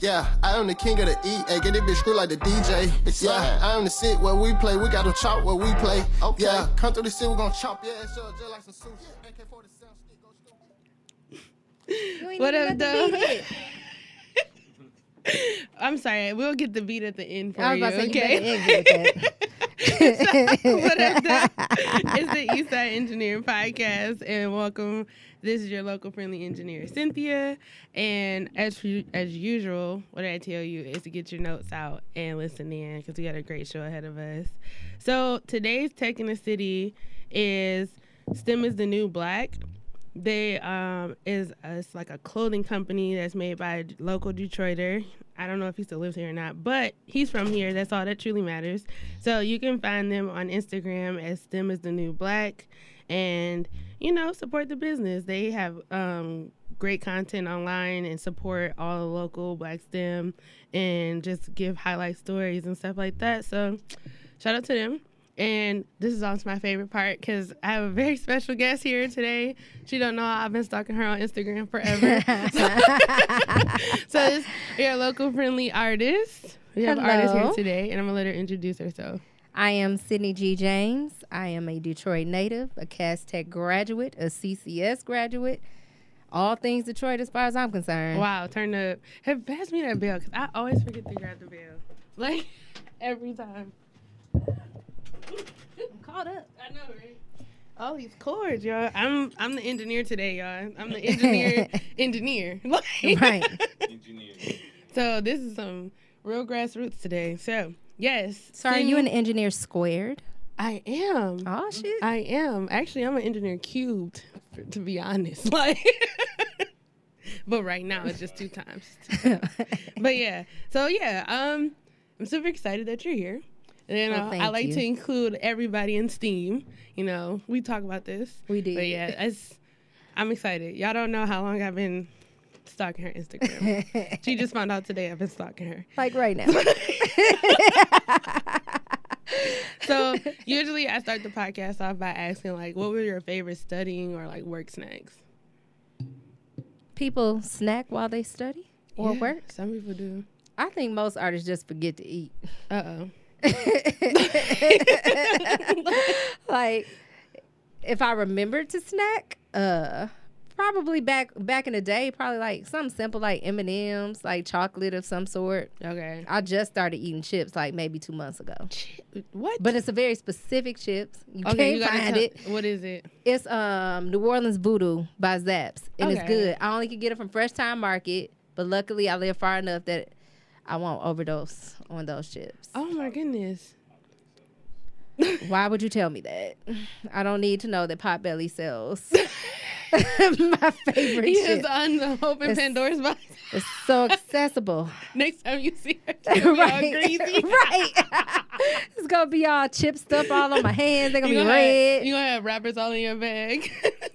Yeah, I am the king of the E. Hey, get this bitch screw like the DJ. Yeah, I am the sit where we play. We got to chop where we play. Okay. Yeah, come through the city, we gon' chop your ass up just like some sushi. AK-47 stick, go stupid. What up, the though? I'm sorry. We'll get the beat at the end for I was you. about to say, okay. better end good at what up, though? It's the Eastside Engineering Podcast, and welcome. This is your local friendly engineer, Cynthia. And as as usual, what I tell you is to get your notes out and listen in because we got a great show ahead of us. So today's Tech in the City is STEM is the New Black. They um is it's like a clothing company that's made by a local Detroiter. I don't know if he still lives here or not, but he's from here. That's all that truly matters. So you can find them on Instagram as STEM is the New Black, and you know support the business. They have um great content online and support all the local Black STEM and just give highlight stories and stuff like that. So shout out to them. And this is also my favorite part because I have a very special guest here today. She don't know I've been stalking her on Instagram forever. so this you're a local friendly artist. We have artists here today, and I'm gonna let her introduce herself. I am Sydney G. James. I am a Detroit native, a Cass Tech graduate, a CCS graduate. All things Detroit, as far as I'm concerned. Wow, turn up. hey, pass me that bell because I always forget to grab the bell. Like every time. I'm caught up. I know, right? All these chords, y'all. I'm I'm the engineer today, y'all. I'm the engineer engineer. Like- Right. Engineer. So this is some real grassroots today. So yes. So, are you an engineer squared? I am. Oh shit. I am. Actually, I'm an engineer cubed, to be honest. Like, but right now it's just two times. but yeah. So yeah. Um, I'm super excited that you're here. And then Well, uh, I like you. to include everybody in STEAM. You know, we talk about this. We do. But yeah, it's, I'm excited. Y'all don't know how long I've been stalking her Instagram. she just found out today I've been stalking her. like right now. So usually I start the podcast off by asking like, what were your favorite studying or like work snacks? People snack while they study or Yeah, work. Some people do. I think most artists just forget to eat. Uh oh. like if I remembered to snack, uh probably back back in the day, probably like something simple like M and M's, like chocolate of some sort. Okay. I just started eating chips like maybe two months ago, What? but it's a very specific chips. You okay, can't you find tell- it. What is it? It's um New Orleans Voodoo by Zapp's, and it's good. I only could get it from Fresh Thyme Market, but luckily I live far enough that I won't overdose on those chips. Oh my goodness. Why would you tell me that? I don't need to know that Potbelly sells. My favorite He chip. is on the open It's- Pandora's box. It's so accessible. Next time you see her, gonna all greasy. right. it's gonna be all chip stuff all on my hands. They're gonna You be gonna red. Have, you gonna have wrappers all in your bag.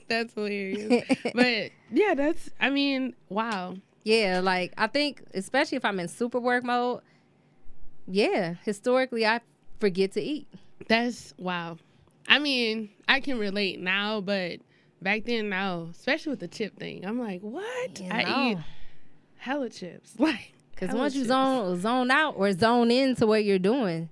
that's hilarious. but yeah, that's. I mean, wow. Yeah, like I think, especially if I'm in super work mode. Yeah, historically I forget to eat. That's wow. I mean, I can relate now, but back then, no. Especially with the chip thing, I'm like, what? You I eat hella chips. Like, Because hella once you zone zone out or zone into what you're doing,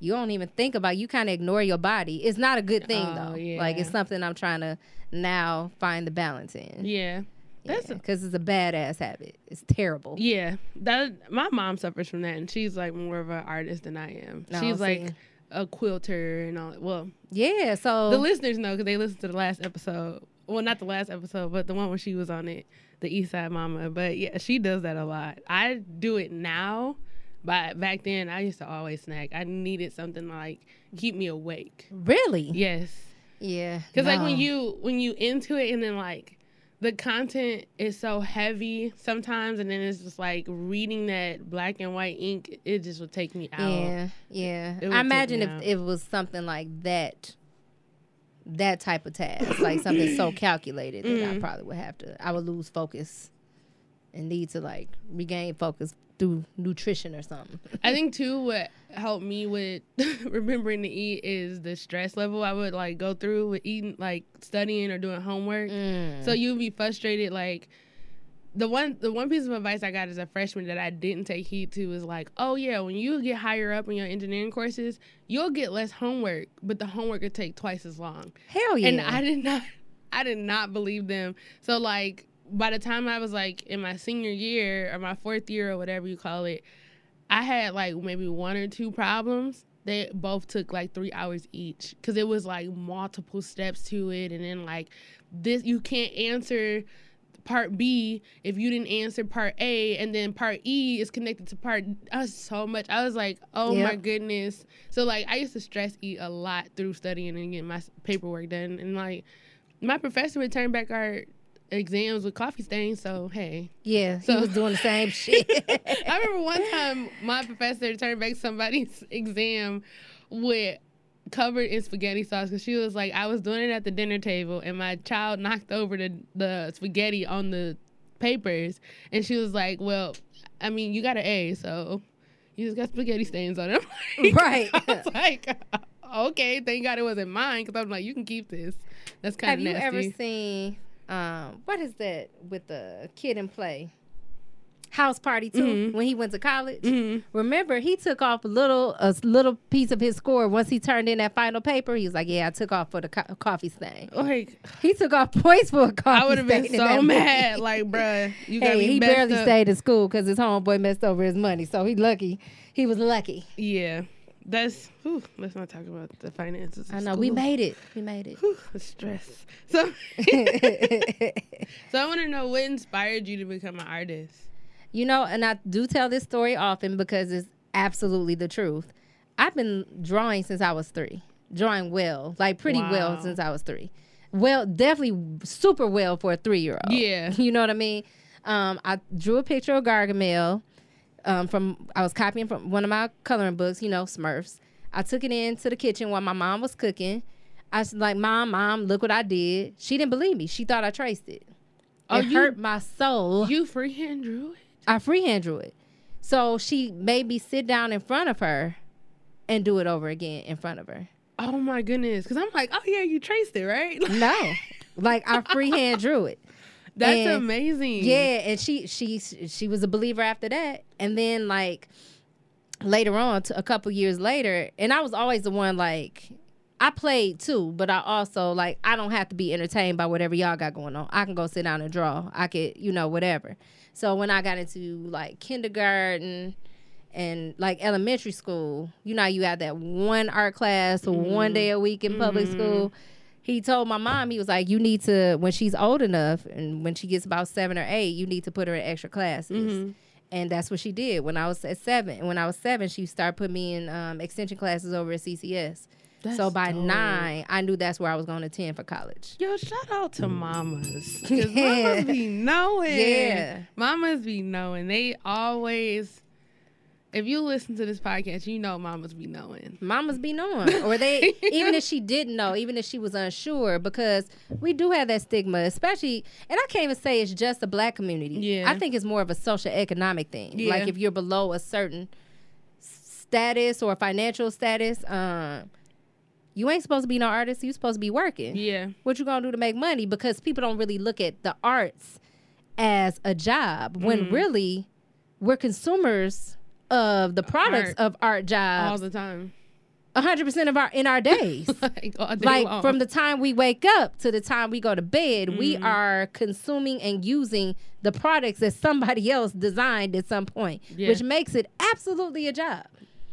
you don't even think about. You kind of ignore your body. It's not a good thing Oh, though. yeah. Like it's something I'm trying to now find the balance in. yeah, that's because it's a badass habit. It's terrible. yeah. That my mom suffers from that, and she's like more of an artist than I am. No, she's like a quilter and all. Well, Yeah. So the listeners know because they listened to the last episode. Well, not the last episode, but the one where she was on it, the East Side Mama. But yeah, she does that a lot. I do it now, but back then I used to always snack. I needed something to, like keep me awake. really, Yes, yeah. because like when you when you into it and then like the content is so heavy sometimes, and then it's just like reading that black and white ink. It just would take me out. Yeah, yeah. I imagine if out. it was something like that, that type of task, like something so calculated, that I Mhm. probably would have to. I would lose focus and need to like regain focus through nutrition or something. I think too what helped me with remembering to eat is the stress level I would like go through with eating like studying or doing homework. Mm. So you'd be frustrated like the one the one piece of advice I got as a freshman that I didn't take heed to was like, oh yeah, when you get higher up in your engineering courses, you'll get less homework, but the homework will take twice as long. Hell yeah. And I did not I did not believe them. So like by the time I was like in my senior year or my fourth year or whatever you call it, I had like maybe one or two problems. They both took like three hours each because it was like multiple steps to it, and then like this you can't answer part B if you didn't answer part A, and then part E is connected to part. Was so much. I was like, oh my goodness. So like, I used to stress eat a lot through studying and getting my paperwork done, and like, my professor would turn back our exams with coffee stains. So hey, yeah, he So- was doing the same shit. I remember one time my professor turned back somebody's exam with covered in spaghetti sauce because she was like, I was doing it at the dinner table and my child knocked over the, the spaghetti on the papers. And she was like, Well, I mean, you got an A, so you just got spaghetti stains on it. Like- Right. I was like, Okay, thank God it wasn't mine because I'm like, You can keep this. That's kind of nasty. Have you ever seen um what is that with the kid in play? House Party 2 Mhm. when he went to college. Mhm. Remember, he took off a little a little piece of his score once he turned in that final paper. He was like, "Yeah, I took off for the co- coffee stain." Like, He took off points for a coffee I would have been so mad. Like, bruh, you got Hey, me he barely up. stayed in school because his homeboy messed over his money. So he lucky. He was lucky. Yeah, that's. Whew, let's not talk about the finances. of I know we made it. We made it. Whew, the stress. So, so I want to know what inspired you to become an artist. You know, and I do tell this story often because it's absolutely the truth. I've been drawing since I was three, drawing well, like pretty well since I was three. Well, definitely super well for a three year old. Yeah. You know what I mean? Um, I drew a picture of Gargamel um, from, I was copying from one of my coloring books, you know, Smurfs. I took it into the kitchen while my mom was cooking. I was like, Mom, Mom, look what I did. She didn't believe me. She thought I traced it. Oh, it you- hurt my soul. You freehand drew it. I freehand drew it. So she made me sit down in front of her and do it over again in front of her. Oh my goodness! Because I'm like, oh yeah, you traced it, right? No. like I freehand drew it. That's And- amazing. Yeah, and she she she was a believer after that. And then like later on a couple years later, and I was always the one like I played too, but I also like I don't have to be entertained by whatever y'all got going on. I can go sit down and draw. I could, you know, whatever. So when I got into like kindergarten and like elementary school, you know, you have that one art class or one mm-hmm. day a week in public mm-hmm. school. He told my mom, he was like, You need to, when she's old enough and when she gets about seven or eight, you need to put her in extra classes. And that's what she did. When I was at seven, when I was seven, she started putting me in um, extension classes over at CCS. so by dope. nine, I knew that's where I was going to attend for college. Yo, shout out to mamas. Because mamas be knowing. Yeah. Mamas be knowing. They always, if you listen to this podcast, you know mamas be knowing. Mamas be knowing, or they even if she didn't know, even if she was unsure, because we do have that stigma, especially. And I can't even say it's just a black community. Yeah. I think it's more of a social economic thing. Yeah. Like if you're below a certain status or financial status, um, you ain't supposed to be no artist. You supposed to be working. Yeah. What you gonna do to make money? Because people don't really look at the arts as a job when Mm-hmm. really we're consumers of the products Art. of art jobs. All the time. hundred percent of our in our days. like like long. from the time we wake up to the time we go to bed, we Mm-hmm. are consuming and using the products that somebody else designed at some point, Yeah. which makes it absolutely a job.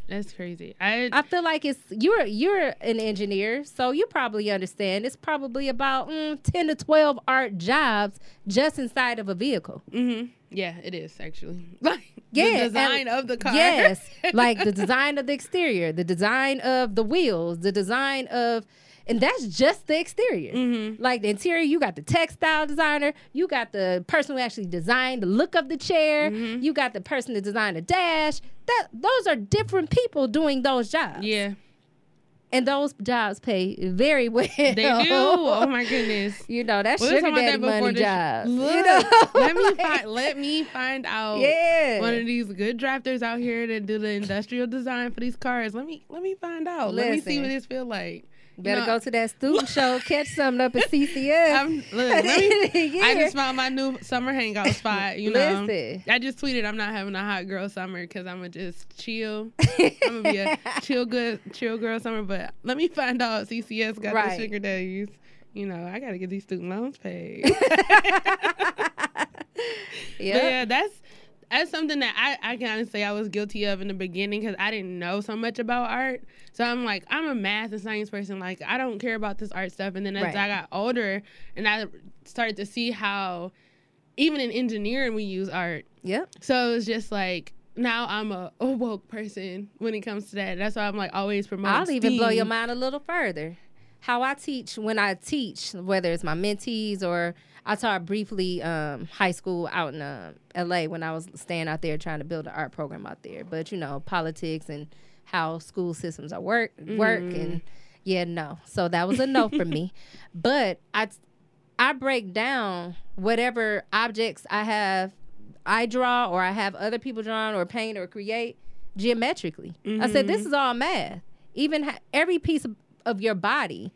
That's crazy. I, I feel like it's you're you're an engineer, so you probably understand. It's probably about mm, ten to twelve art jobs just inside of a vehicle. hmm Yeah, it is actually. Like Yeah, the and- design of the car. Yes, like the design of the exterior, the design of the wheels, the design of, and that's just the exterior. Mm-hmm. Like the interior, you got the textile designer, you got the person who actually designed the look of the chair, Mm-hmm. you got the person that designed the dash. That those are different people doing those jobs. yeah, and those jobs pay very well. they do. Oh my goodness. You know that's We were sugar talking about daddy that before money sh- jobs. you know? let me find. Let me find out. Yeah. One of these good drafters out here that do the industrial design for these cars. Let me let me find out. Let me see what this feel like. Better No. go to that student show, catch something up at CCS. I'm, look, me- I just found my new summer hangout spot. You know, Listen. I just tweeted I'm not having a hot girl summer because I'm gonna just chill. I'm gonna be a chill good chill girl summer. But let me find out CCS got Right. the sugar daddies. You know, I gotta get these student loans paid. Yeah, that's that's something that I, I can honestly say I was guilty of in the beginning because I didn't know so much about art. So I'm like, I'm a math and science person. Like, I don't care about this art stuff. And then as Right. I got older and I started to see how even in engineering we use art. Yep. So it's just like now I'm a, a woke person when it comes to that. That's why I'm like always promoting. I'll even blow your mind a little further. How I teach when I teach, whether it's my mentees or I taught briefly um, high school out in uh, LA when I was staying out there trying to build an art program out there. But you know, politics and how school systems are work work and yeah, no. So that was a no for me. But I I break down whatever objects I have I draw or I have other people draw or paint or create geometrically. I said this is all math. Even ha- every piece of, of your body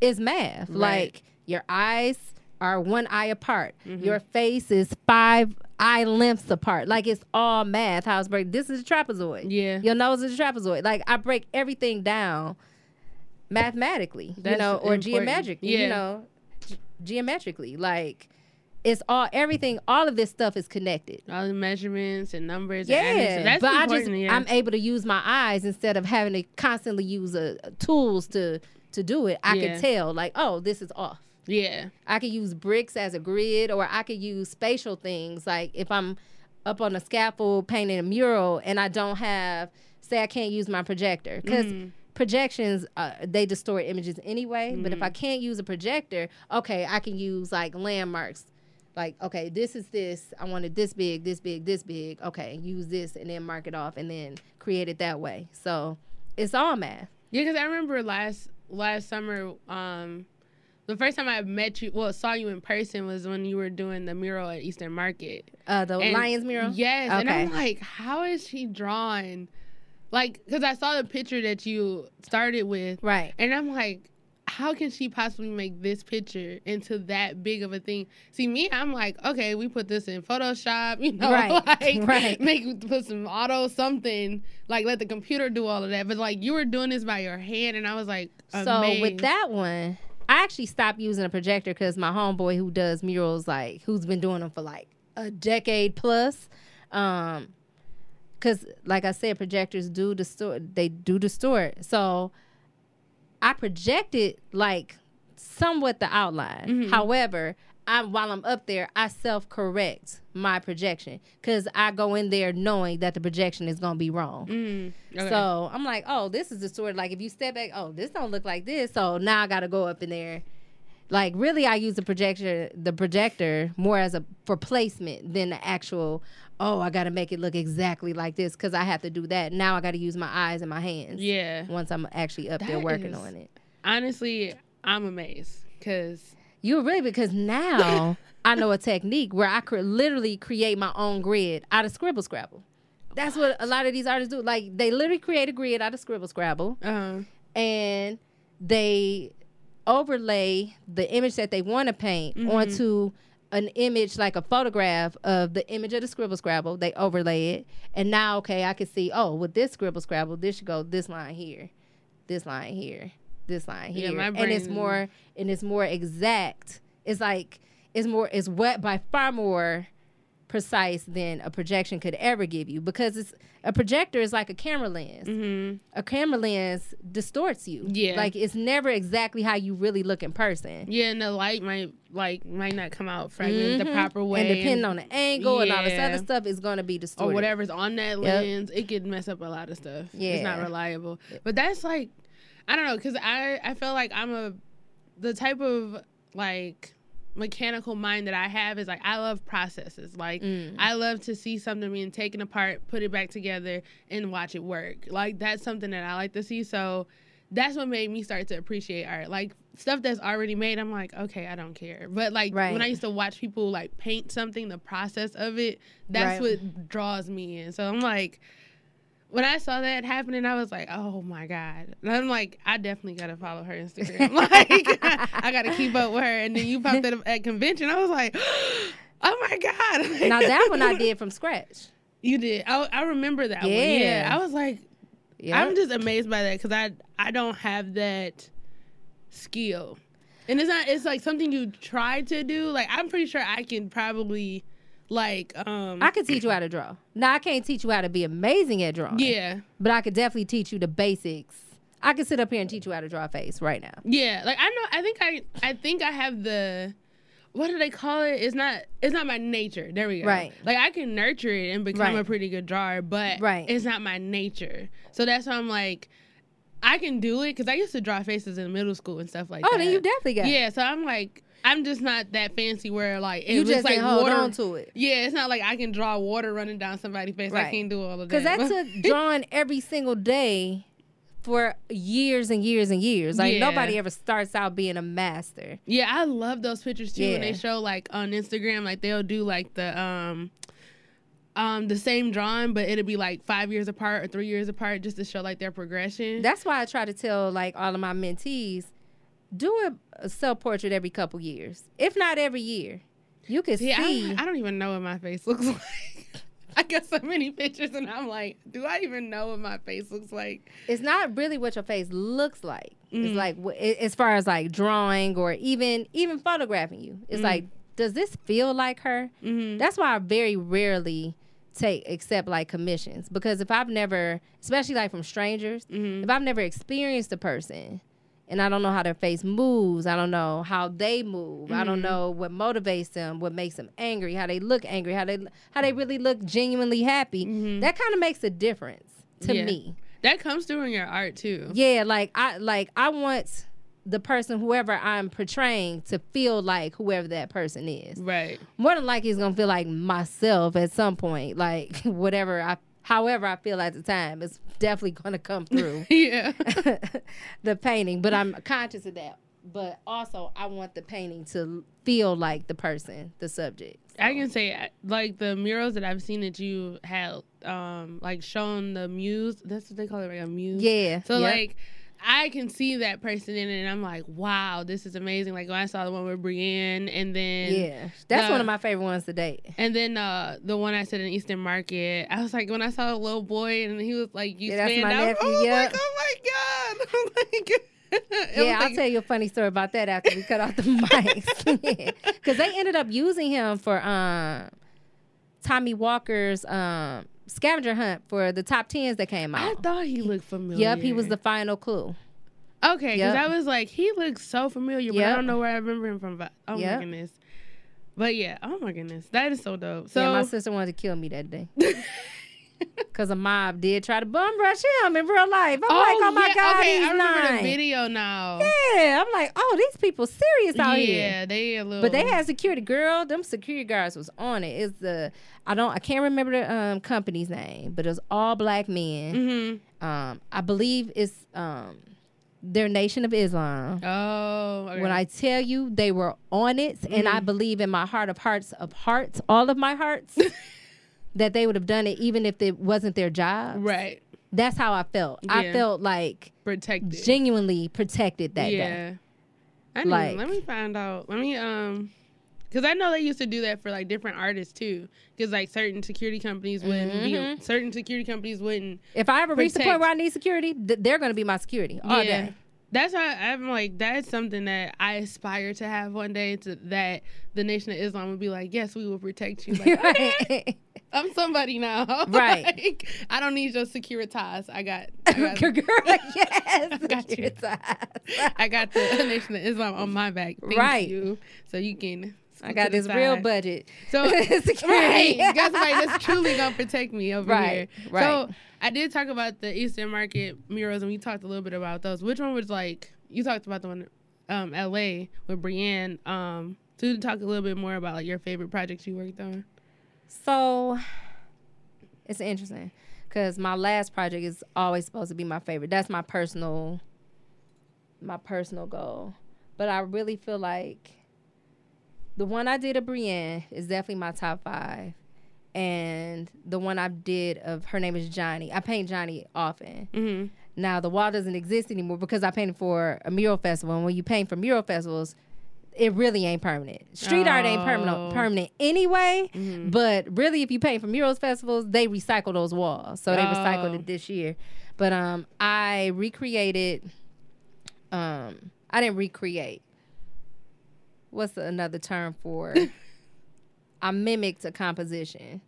is math. Right. Like your eyes are one eye apart. Your face is five eye lengths apart. Like it's all math. How it's break. This is a trapezoid. Yeah. Your nose is a trapezoid. Like I break everything down mathematically, you know, or important. geometrically, Yeah. you know, ge- geometrically. Like it's all everything. All of this stuff is connected. all the measurements and numbers. and Yeah, stuff. that's but I just yeah. I'm able to use my eyes instead of having to constantly use uh, tools to to do it. I Yeah. can tell like, oh, this is off. Yeah. I could use bricks as a grid, or I could use spatial things. Like if I'm up on a scaffold painting a mural and I don't have, say, I can't use my projector because Mm-hmm. projections uh, they distort images anyway. But Mm-hmm. if I can't use a projector, okay, I can use like landmarks. Like okay, this is this. I want it this big, this big, this big. Okay, use this and then mark it off and then create it that way. So it's all math. Yeah, because I remember last last summer, um, the first time I met you, well, saw you in person was when you were doing the mural at Eastern Market. Uh, the And- Lions mural. Yes, Okay. and I'm like, how is she drawing? Like, because I saw the picture that you started with, Right. and I'm like, how can she possibly make this picture into that big of a thing? See, me, I'm like, okay, we put this in Photoshop, you know, Right, like right. make put some auto something, like let the computer do all of that. But like you were doing this by your hand, and I was like, So with that one, I actually stopped using a projector because my homeboy who does murals, like who's been doing them for like a decade plus, um, because like I said, projectors do distort. They do distort. So I projected like somewhat the outline. Mm-hmm. However, I while I'm up there, I self correct my projection because I go in there knowing that the projection is gonna be wrong. Mm, okay. So I'm like, oh, this is the sort of like if you step back, oh, this don't look like this. So now I got to go up in there. Like really, I use the projector, the projector more as a for placement than the actual. Oh, I got to make it look exactly like this because I have to do that. Now I got to use my eyes and my hands. yeah, Once I'm actually up there working is- on it. honestly, I'm amazed because You really because now I know a technique where I could literally create my own grid out of Scribble Scrabble. That's what a lot of these artists do. Like they literally create a grid out of Scribble Scrabble. uh, and they overlay the image that they want to paint Mm-hmm. onto an image like a photograph of the image of the scribble scrabble they overlay it and now okay i can see oh with this scribble scrabble this should go this line here this line here this line Yeah, here my and it's more and it's more exact it's like it's more is what by far more precise than a projection could ever give you because it's a projector is like a camera lens mhm. a camera lens distorts you. Yeah. Like it's never exactly how you really look in person. yeah, and the light might like might not come out fragmented the Mhm. proper way, And depending on the angle and all this other stuff is going to be distorted. or whatever's on that lens, it could mess up a lot of stuff. Yeah, it's not reliable. But that's like, I don't know, because I I feel like I'm a the type of like mechanical mind that I have is like I love processes. Like Mm. I love to see something being taken apart, put it back together, and watch it work. Like that's something that I like to see. So that's what made me start to appreciate art. Like stuff that's already made, I'm like, okay, I don't care. But like Right. when I used to watch people like paint something, the process of it, that's Right. what draws me in. So I'm like, when I saw that happening, I was like, "Oh my god!" And I'm like, "I definitely gotta follow her Instagram. like, I gotta keep up with her." And then you popped up at convention. I was like, "Oh my god!" now that one I did from scratch. You did. I, I remember that one. Yeah. Yeah. I was like, Yeah. I'm just amazed by that because I I don't have that skill, and it's not. It's like something you try to do. Like I'm pretty sure I can probably, like, um, I could teach you how to draw. Now I can't teach you how to be amazing at drawing. yeah, But I could definitely teach you the basics. I could sit up here and teach you how to draw a face right now. yeah. Like I know. I think I I think I have the. What do they call it? It's not. It's not my nature. There we go. Right. Like I can nurture it and become Right. a pretty good drawer, but Right. it's not my nature. So that's why I'm like, I can do it because I used to draw faces in middle school and stuff like Oh, that. Oh, then you definitely got it. Yeah, so I'm like, I'm just not that fancy where like it You just like hold water. on to it. Yeah, it's not like I can draw water running down somebody's face. I can't do all of that. Because that took drawing every single day for years and years and years. Like Yeah. nobody ever starts out being a master. yeah, I love those pictures too. When they show like on Instagram, like they'll do like the um um the same drawing, but it'll be like five years apart or three years apart just to show like their progression. That's why I try to tell like all of my mentees, do a, a self portrait every couple years, if not every year. You can See, I don't, I don't even know what my face looks like. I got so many pictures, and I'm like, do I even know what my face looks like? it's not really what your face looks like. It's Mhm. like as far as like drawing or even even photographing you. It's Mhm. like, does this feel like her? Mm-hmm. That's why I very rarely take accept like commissions because if I've never, especially like from strangers, Mhm. if I've never experienced a person and I don't know how their face moves, I don't know how they move, I don't Mhm. know what motivates them, what makes them angry, how they look angry, how they how they really look genuinely happy. Mhm. That kind of makes a difference to Yeah. me. That comes through in your art too. Yeah, like I like I want the person whoever I'm portraying to feel like whoever that person is. Right. More than likely, it's gonna feel like myself at some point. Like whatever I, however I feel at the time, it's definitely gonna come through Yeah. the painting. But I'm conscious of that. But also, I want the painting to feel like the person, the subject. I can say like the murals that I've seen that you had um like shown the muse. That's what they call it, right? a muse. Yeah. So like I can see that person in it, and I'm like, wow, this is amazing. Like when I saw the one with Brienne, and then yeah, that's the- one of my favorite ones to date. And then uh, the one I said in Eastern Market, I was like, when I saw the little boy and he was like, "You Yeah, stand my out," nephew, I yeah. like, "Oh my god!" I'm like, Yeah, I'll tell you a funny story about that after we cut off the mics. Because they ended up using him for um, Tommey Walker's um, scavenger hunt for the top tens that came out. I thought he looked familiar. Yep, he was the final clue. okay. Because Yep. I was like, he looks so familiar, but I don't know where I remember him from. But oh Yep. my goodness. But yeah, oh my goodness, that is so dope. So yeah, my sister wanted to kill me that day. Because a mob did try to bum rush him in real life. I'm like, oh my yeah, God, okay, he's I remember nine. the video now. Yeah, I'm like, oh, these people serious out yeah, here. Yeah, they a little. But they had security, girl. Them security guards was on it. It's the I don't I can't remember the um, company's name, but it was all black men. hmm Um, I believe it's um, their Nation of Islam. Oh, okay. When I tell you they were on it, and I Mhm. believe in my heart of hearts of hearts, all of my hearts, that they would have done it even if it wasn't their job. right That's how I felt. I felt like protected. genuinely protected that yeah. day. I Like- let me find out. Let me um, because I know they used to do that for like different artists too. Because like certain security companies wouldn't Mhm. be certain security companies wouldn't. If I ever reach the point where I need security, th- they're going to be my security all yeah. day. That's why I'm like that's something that I aspire to have one day. To that the Nation of Islam would be like, yes, we will protect you. Like, okay. I'm somebody now. Right. Like, I don't need your Securitas. I got. I got, Girl, yes. Got you. I got the Nation of Islam on my back. Thank Right. you. So you can. I got this real budget. So right, you got somebody that's truly gonna protect me over Right, here. right. So I did talk about the Eastern Market murals, and we talked a little bit about those. Which one was like? You talked about the one, um, L.A. with Brienne. Um, to talk a little bit more about like your favorite projects you worked on. So it's interesting because my last project is always supposed to be my favorite. That's my personal, my personal goal. But I really feel like the one I did of Brienne is definitely my top five, and the one I did of her name is Johnny. I paint Johnny often. Mm-hmm. Now the wall doesn't exist anymore because I painted for a mural festival. And when you paint for mural festivals, it really ain't permanent. Street art ain't Oh. permanent permanent anyway. Mhm. But really, if you paint for murals festivals, they recycle those walls. So they recycled Oh. it this year. But um, I recreated. Um, I didn't recreate. What's another term for? I mimicked a composition.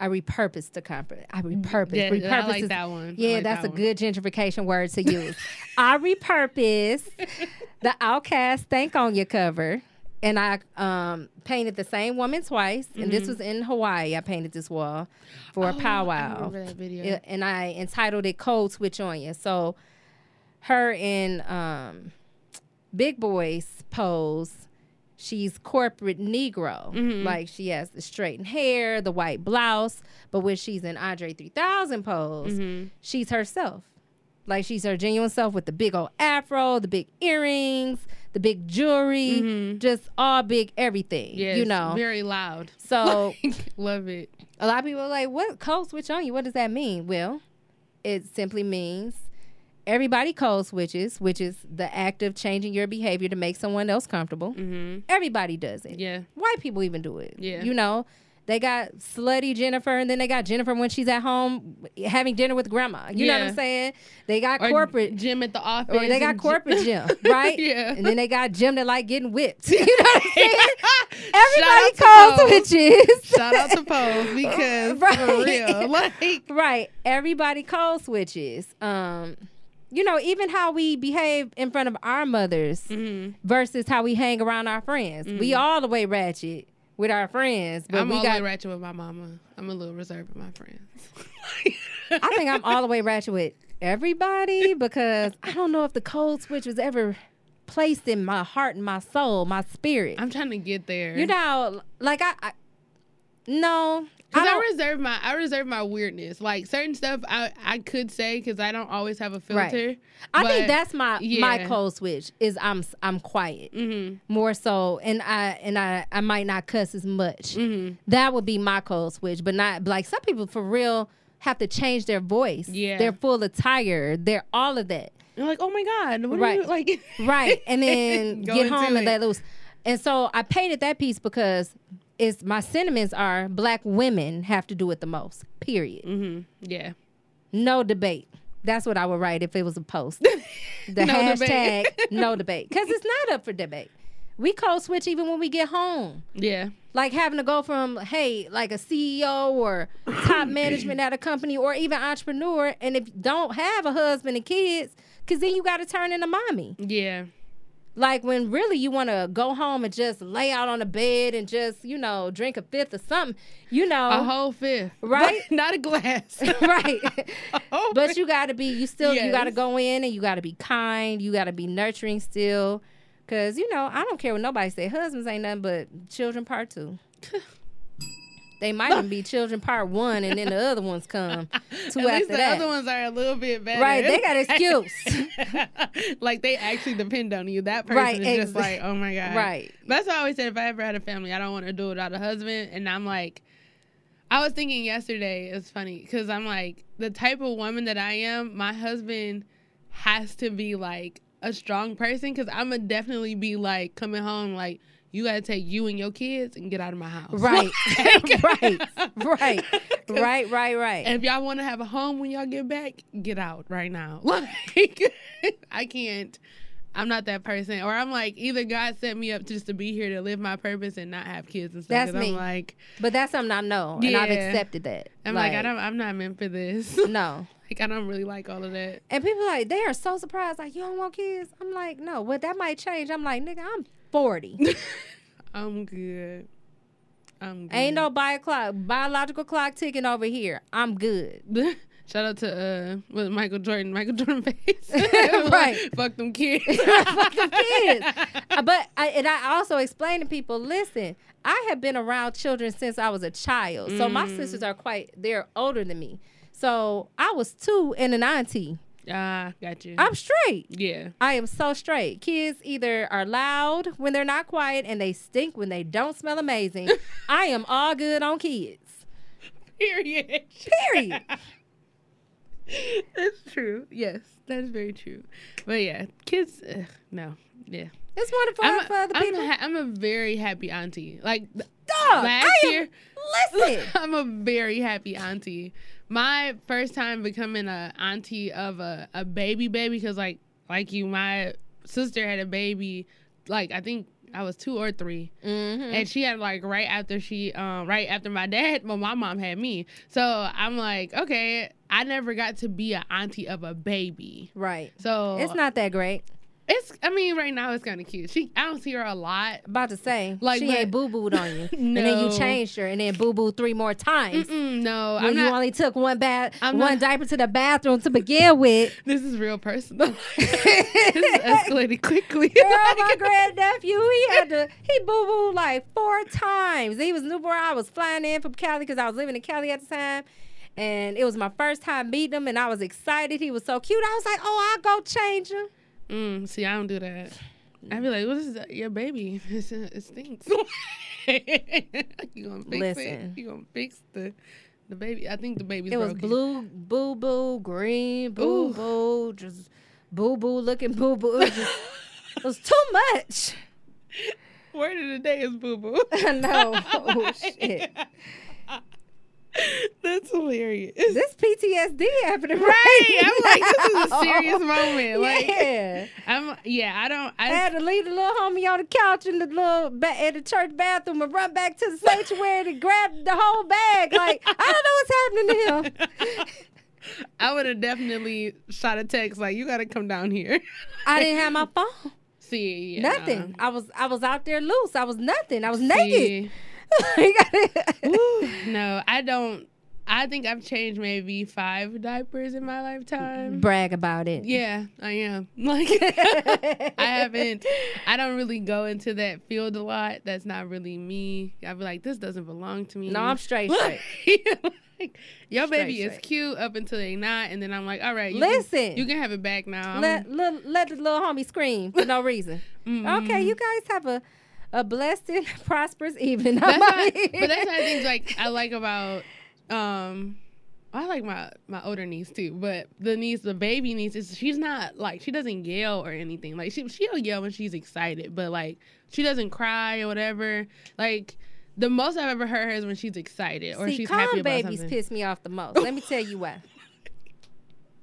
I repurposed the comp. I repurposed. Yeah, repurposed I like is- that one. Yeah, like that's that a one. good gentrification word to use. I repurposed the OutKast "Thank on Your" cover, and I um, painted the same woman twice. And this was in Hawaii. I painted this wall for a Mm-hmm. Oh, I powwow, remember that video. Yeah, and I entitled it "Code Switch on You." So, her in um, Big Boi's pose. She's corporate Negro. Mhm. Like she has the straightened hair, the white blouse. But when she's in Andre 3000 pose, Mm-hmm. she's herself. Like she's her genuine self with the big old afro, the big earrings, the big jewelry, Mhm. just all big everything. Yes, you know. very loud. so Love it. a lot of people are like, "What code switch on you? What does that mean?" Well, it simply means everybody code switches, which is the act of changing your behavior to make someone else comfortable. Mm-hmm. Everybody does it. Yeah. White people even do it. Yeah. You know, they got slutty Jennifer, and then they got Jennifer when she's at home having dinner with grandma. You know what I'm saying? They got Or corporate. gym at the office. Or they got corporate gym, right? Yeah. And then they got gym that like getting whipped. You know what I'm saying? Everybody calls switches. Shout out to Pose because for Right. real, like right. Everybody calls switches. Um, you know, even how we behave in front of our mothers mhm. versus how we hang around our friends. We all the way ratchet with our friends, but Mm-hmm. I'm we all got. the way ratchet with my mama. I'm a little reserved with my friends. I think I'm all the way ratchet with everybody because I don't know if the code switch was ever placed in my heart and my soul, my spirit. I'm trying to get there. you know, like I, I no, I Cause I, don't- reserve my I reserve my weirdness. Like certain stuff I I could say because I don't always have a Right. filter. I think that's my my yeah. code switch is I'm I'm quiet Mm-hmm. more so, and I and I I might not cuss as much. Mm-hmm. That would be my code switch, but not like some people for real have to change their voice. Yeah. they're full of attire. They're all of that. You're like, oh my god, what Right. are you like? right and then get home and it. let loose and so i painted that piece because it's my sentiments are black women have to do it the most period mm-hmm. Yeah. no debate that's what i would write if it was a post the No hashtag debate. no debate because it's not up for debate we code switch even when we get home Yeah. like having to go from hey like a ceo or top management at a company or even entrepreneur and if you don't have a husband and kids because then you got to turn into mommy Yeah. Like when really you want to go home and just lay out on the bed and just, you know, drink a fifth or something, you know. A whole fifth. Right? Not a glass. right. A but you got to be, you still, you got to go in and you got to be kind. You got to be nurturing still. Cause, you know, I don't care what nobody say. Husbands ain't nothing but children part two. They might even be children part one and then the other ones come two At least the that. other ones are a little bit better. Right, they got excuse. like they actually depend on you. That person Right, is ex- just like, oh my god. Right. That's why I always said if I ever had a family, I don't want to do it without a husband. And I'm like, I was thinking yesterday. It's funny because I'm like the type of woman that I am. My husband has to be like a strong person because I'm gonna definitely be like coming home like. You gotta take you and your kids and get out of my house. Right. Right. Right. Right, right, right. And if y'all want to have a home when y'all get back, get out right now. Like, I can't. I'm not that person. Or I'm like, either God set me up just to be here to live my purpose and not have kids and stuff. That's me. I'm like, But that's something I know, and I've accepted that. I'm like, I don't, I'm not meant for this. No. like, I don't really like all of that. And people like they are so surprised, like you don't want kids. I'm like, no. Well, that might change. I'm like, nigga, I'm 40. I'm good. I'm good. Ain't no bio clock, biological clock ticking over here. I'm good. Shout out to uh, what Michael Jordan, Michael Jordan face. Right. Fuck them kids. Fuck them kids. Uh, But I, and I also explain to people, listen, I have been around children since I was a child. So my Mm. sisters are quite they're older than me. So I was two and an auntie. Ah, got you. I'm straight. yeah. I am so straight. Kids either are loud when they're not quiet and they stink when they don't smell amazing. I am all good on kids. Period. Period. That's true. Yes, that is very true. But yeah, kids. Ugh, no. Yeah. It's wonderful I'm for a, other I'm, people. ha- I'm a very happy auntie. Like Dog, last I am- year, Listen. I'm a very happy auntie. My first time becoming a auntie of a, a baby baby because like like you, my sister had a baby. Like I think I was two or 3 Mhm. and she had like right after she um right after my dad well my mom had me so i'm like okay i never got to be an auntie of a baby Right. so It's not that great. It's i mean right now it's kind of cute she i don't see her a lot About to say, Like, she but- ain't boo booed on you, and then you No. changed her, and then boo boo three more times. Mm-mm, no When i'm you not only took one bath, I'm one not- diaper to the bathroom to begin with. this is real personal this is escalated quickly Girl, Like- my grandnephew, he had to, he boo booed like four times. He was newborn. I was flying in from Cali because I was living in Cali at the time. And it was my first time meeting him, and I was excited. He was so cute. I was like, oh, I'll go change him. Mm, see, I don't do that. I'd be like, "What is that? your baby? It's, it stinks." you gonna fix Listen. it? You gonna fix the the baby? I think the baby's It was broken. blue, boo boo, green, boo boo, just boo boo looking boo boo. It was, it was too much. Word of the day is boo boo. I know. Oh, shit. That's hilarious. This PTSD happening right? I'm like, this is a serious moment. Like, yeah. I'm yeah. I don't. I I had to leave the little homie on the couch in the little ba- in the church bathroom and run back to the sanctuary to grab the whole bag. Like I don't know what's happening to him. I would have definitely shot a text like, "You got to come down here." I didn't have my phone. See, yeah. Nothing. I was I was out there loose. I was nothing. I was naked. See. Woo. no, I don't. I think I've changed maybe five diapers in my lifetime. Brag about it. Yeah, I am. Like I haven't. I don't really go into that field a lot. That's not really me. I be like, this doesn't belong to me. No, I'm straight straight. like, your Straight, baby is cute up until they not, and then I'm like, all right, you Listen. can, you can have it back now. Let, let let the little homie scream for no reason. Mm-mm. Okay, you guys have a a blessed and prosperous evening. That's I'm not, out but that's not things like I like about um I like my my older niece too, but the niece, the baby niece, is she's not like she doesn't yell or anything. Like she she'll yell when she's excited, but like she doesn't cry or whatever. Like the most I've ever heard her is when she's excited or See, she's calm happy about babies something. piss me off the most. Let me tell you why.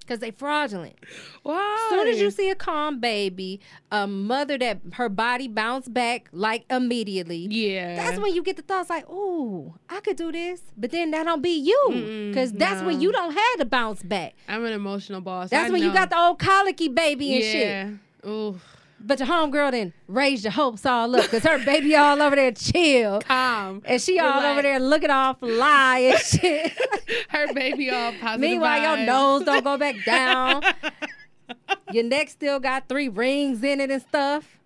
Because they fraudulent. Why? As soon as you see a calm baby, a mother that her body bounce back like immediately. yeah, That's when you get the thoughts like, "Ooh, I could do this," but then that don't be you, because that's when you don't have to bounce back. I'm an emotional boss. That's I when you got the old colicky baby and shit. yeah. Ooh, But your homegirl then raised your hopes all up because her baby all over there chill. calm. And she all over there looking all fly and shit. Her baby all positive. Meanwhile, your nose don't go back down. Your neck still got three rings in it and stuff.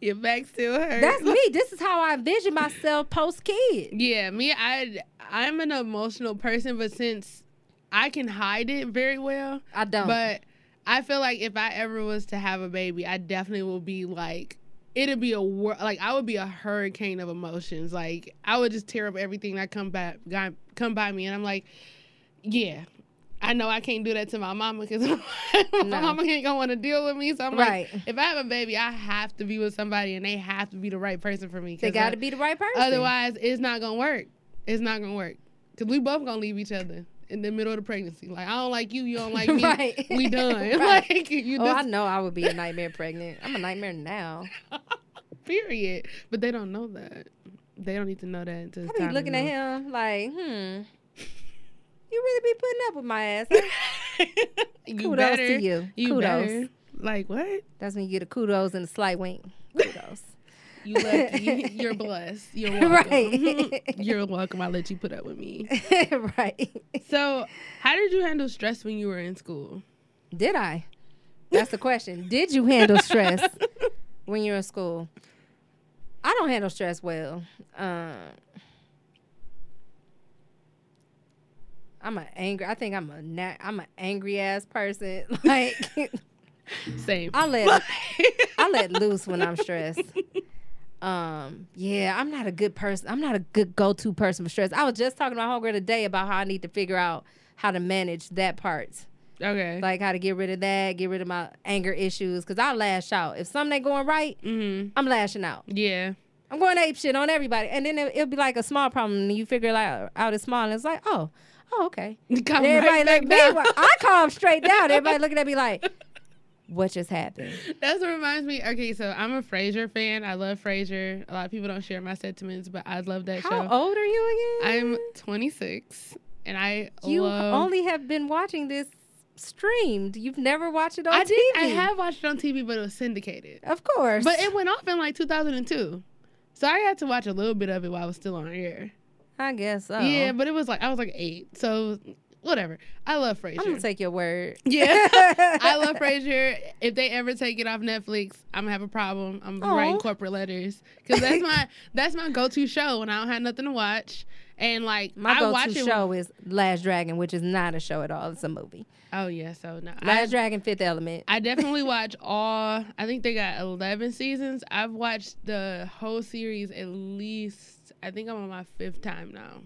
Your back still hurts. That's me. This is how I envision myself post kid. Yeah, me, I, I'm an emotional person, but since I can hide it very well, I don't. but I feel like if I ever was to have a baby, I definitely will be like, it'd be a wor- like I would be a hurricane of emotions. Like I would just tear up everything that come back, got, come by me, and I'm like, yeah. I know I can't do that to my mama because my No. mama ain't gonna want to deal with me. So I'm Right. like, if I have a baby, I have to be with somebody, and they have to be the right person for me. they got to be the right person. Otherwise, it's not gonna work. It's not gonna work because we both gonna leave each other in the middle of the pregnancy. Like I don't like you, you don't like me. Right. We done. Right. Like you oh, I know I would be a nightmare pregnant. I'm a nightmare now. period. But they don't know that. They don't need to know that until I be looking at him like, hmm. You really be putting up with my ass. huh? you Kudos better. to you. You Kudos. better. Like what? That's when you get a kudos and a slight wink. Kudos. You lucky. You're blessed. You're welcome. Right. You're welcome. I let you put up with me. right. So, how did you handle stress when you were in school? Did I? That's the question. Did you handle stress when you're in school? I don't handle stress well. Um, I'm an angry. I think I'm a na- I'm an angry ass person. Like Same. I let I let loose when I'm stressed. Um, yeah, I'm not a good person. I'm not a good go to person for stress. I was just talking to my homegirl today about how I need to figure out how to manage that part. okay. Like how to get rid of that, get rid of my anger issues. Cause I lash out. If something ain't going right, mm-hmm. I'm lashing out. Yeah. I'm going ape shit on everybody. And then it, it'll be like a small problem and you figure it out, out it's small and it's like, oh, oh, okay. Come everybody right me. I calm straight down. Everybody looking at me like, what just happened? That's what reminds me. Okay, so I'm a Frasier fan. I love Frasier. A lot of people don't share my sentiments, but I love that How show. How old are you again? I'm 26, and I You love. only have been watching this streamed. You've never watched it on I TV. did. I have watched it on TV, but it was syndicated. Of course. But it went off in like 2002, so I had to watch a little bit of it while I was still on air. I guess so. Yeah, but it was like I was like eight, so whatever. I love Frasier. I'm gonna take your word. Yeah, I love Frasier. If they ever take it off Netflix, I'm gonna have a problem. I'm Aw. writing corporate letters because that's my that's my go to show when I don't have nothing to watch. And like My I go-to show is Last Dragon, which is not a show at all. It's a movie. Oh yeah, so no, I, Last Dragon, Fifth Element. I definitely watch all. I think they got 11 seasons. I've watched the whole series at least. I think I'm on my fifth time now.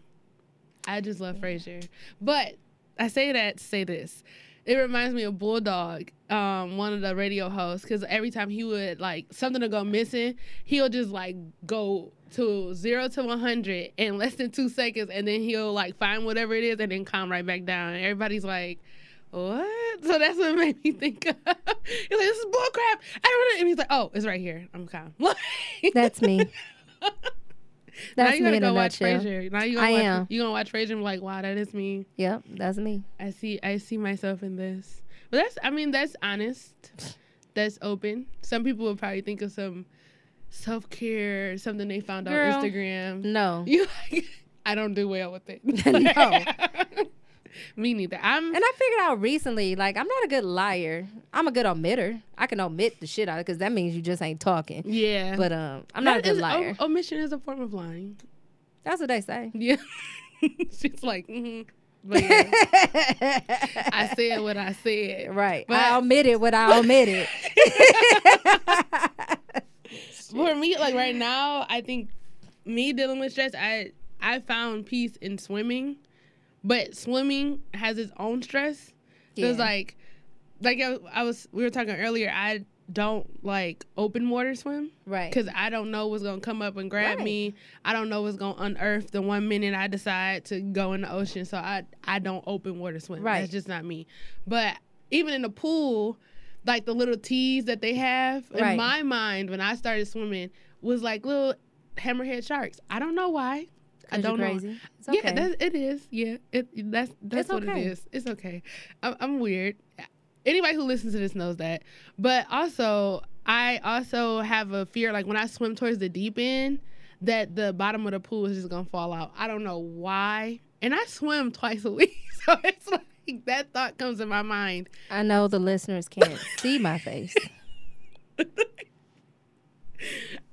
I just love Frasier, but I say that to say this. It reminds me of Bulldog, um, one of the radio hosts, because every time he would like something to go missing, he'll just like go to zero to one hundred in less than two seconds, and then he'll like find whatever it is, and then calm right back down. And everybody's like, "What?" So that's what made me think. Of. He's like, "This is bullcrap." I don't know. And he's like, "Oh, it's right here. I'm calm." That's me. Now you gotta go watch nutshell. Frasier. Now you gonna I watch, am. You gonna watch Frasier and be like, "Wow, that is me." Yep, that's me. I see I see myself in this. But that's I mean that's honest. That's open. Some people would probably think of some self care, something they found Girl. on Instagram. No. You like I don't do well with it. No. Me neither. I'm And I figured out recently, like, I'm not a good liar. I'm a good omitter. I can omit the shit out because that means you just ain't talking. yeah. But um, I'm not a That good is- liar. o- omission is a form of lying. That's what they say. Yeah. She's like, mm-hmm. but yeah, I said what I said. right. But- I omitted what I omitted. For me, like right now, I think me dealing with stress, I I found peace in swimming, but swimming has its own stress. So it's like, like I, I was we were talking earlier. I don't like open water swim right. because I don't know what's gonna come up and grab Right. me. I don't know what's gonna unearth the one minute I decide to go in the ocean. So I I don't open water swim. Right. That's just not me. But even in the pool, like the little tees that they have in my mind when I started swimming was like little hammerhead sharks. I don't know why. I don't know. crazy. It's okay. Yeah, it is. Yeah, it that's that's It's what okay. it is. It's okay. I'm, I'm weird. Anybody who listens to this knows that. But also, I also have a fear like when I swim towards the deep end, that the bottom of the pool is just gonna fall out. I don't know why. And I swim twice a week, so it's like that thought comes in my mind. I know the listeners can't see my face.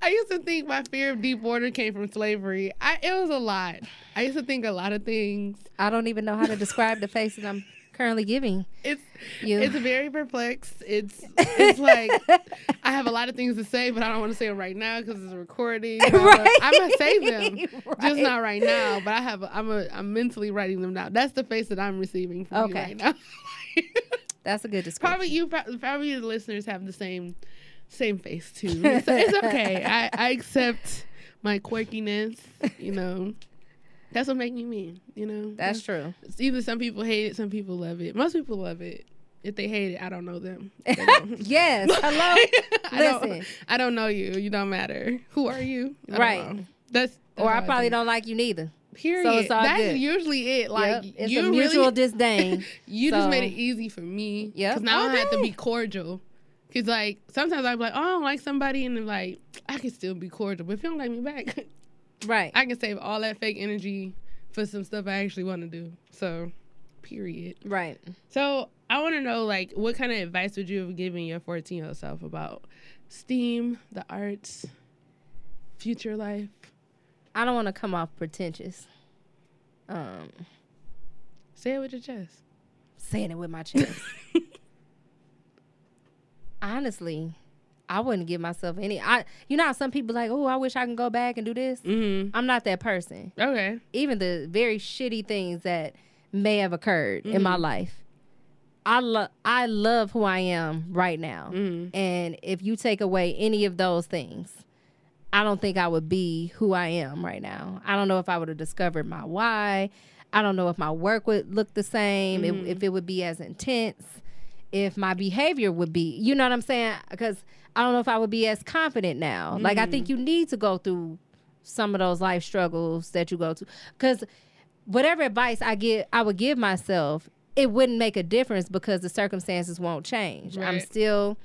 I used to think my fear of deep water came from slavery. I, it was a lot. I used to think a lot of things. I don't even know how to describe the face that I'm currently giving It's you. It's very perplexed. It's it's like I have a lot of things to say, but I don't want to say it right now because it's a recording. I'm Right. gonna- I'm gonna save them, just not right now. But I have a, I'm a, I'm mentally writing them down. That's the face that I'm receiving from you Okay. right now. That's a good description. probably you, probably the listeners have the same same face too. It's, it's okay. I, I accept my quirkiness. You know, that's what makes me me. You know, That's true. it's either some people hate it, some people love it. Most people love it. If they hate it, I don't know them. Don't. Yes. Hello. I don't, Listen. I don't know you. You don't matter. Who are you? I Right. know. That's, that's Or I probably think. don't like you neither. Period. so it's all That's usually it. Like yep. It's you a mutual really, disdain. you just made it easy for me. Yeah. Because now I have to be cordial. Cause like sometimes I'm like, oh, I don't like somebody, and they're like, I can still be cordial, but if you don't like me back, right. I can save all that fake energy for some stuff I actually want to do. So, period. right. So I want to know, like, what kind of advice would you have given your 14 year old self about STEAM, the arts, future life? I don't want to come off pretentious. Um, Say it with your chest. Saying it with my chest. Honestly, I wouldn't give myself any. I, you know, how some people like, oh, I wish I can go back and do this. Mm-hmm. I'm not that person. Okay. Even the very shitty things that may have occurred in my life, I love. I love who I am right now. Mm-hmm. And if you take away any of those things, I don't think I would be who I am right now. I don't know if I would have discovered my why. I don't know if my work would look the same, if, if it would be as intense, if my behavior would be, you know what I'm saying? Because I don't know if I would be as confident now. Like, I think mm. you need to go through some of those life struggles that you go to. Because whatever advice I get, I would give myself, it wouldn't make a difference because the circumstances won't change. I'm still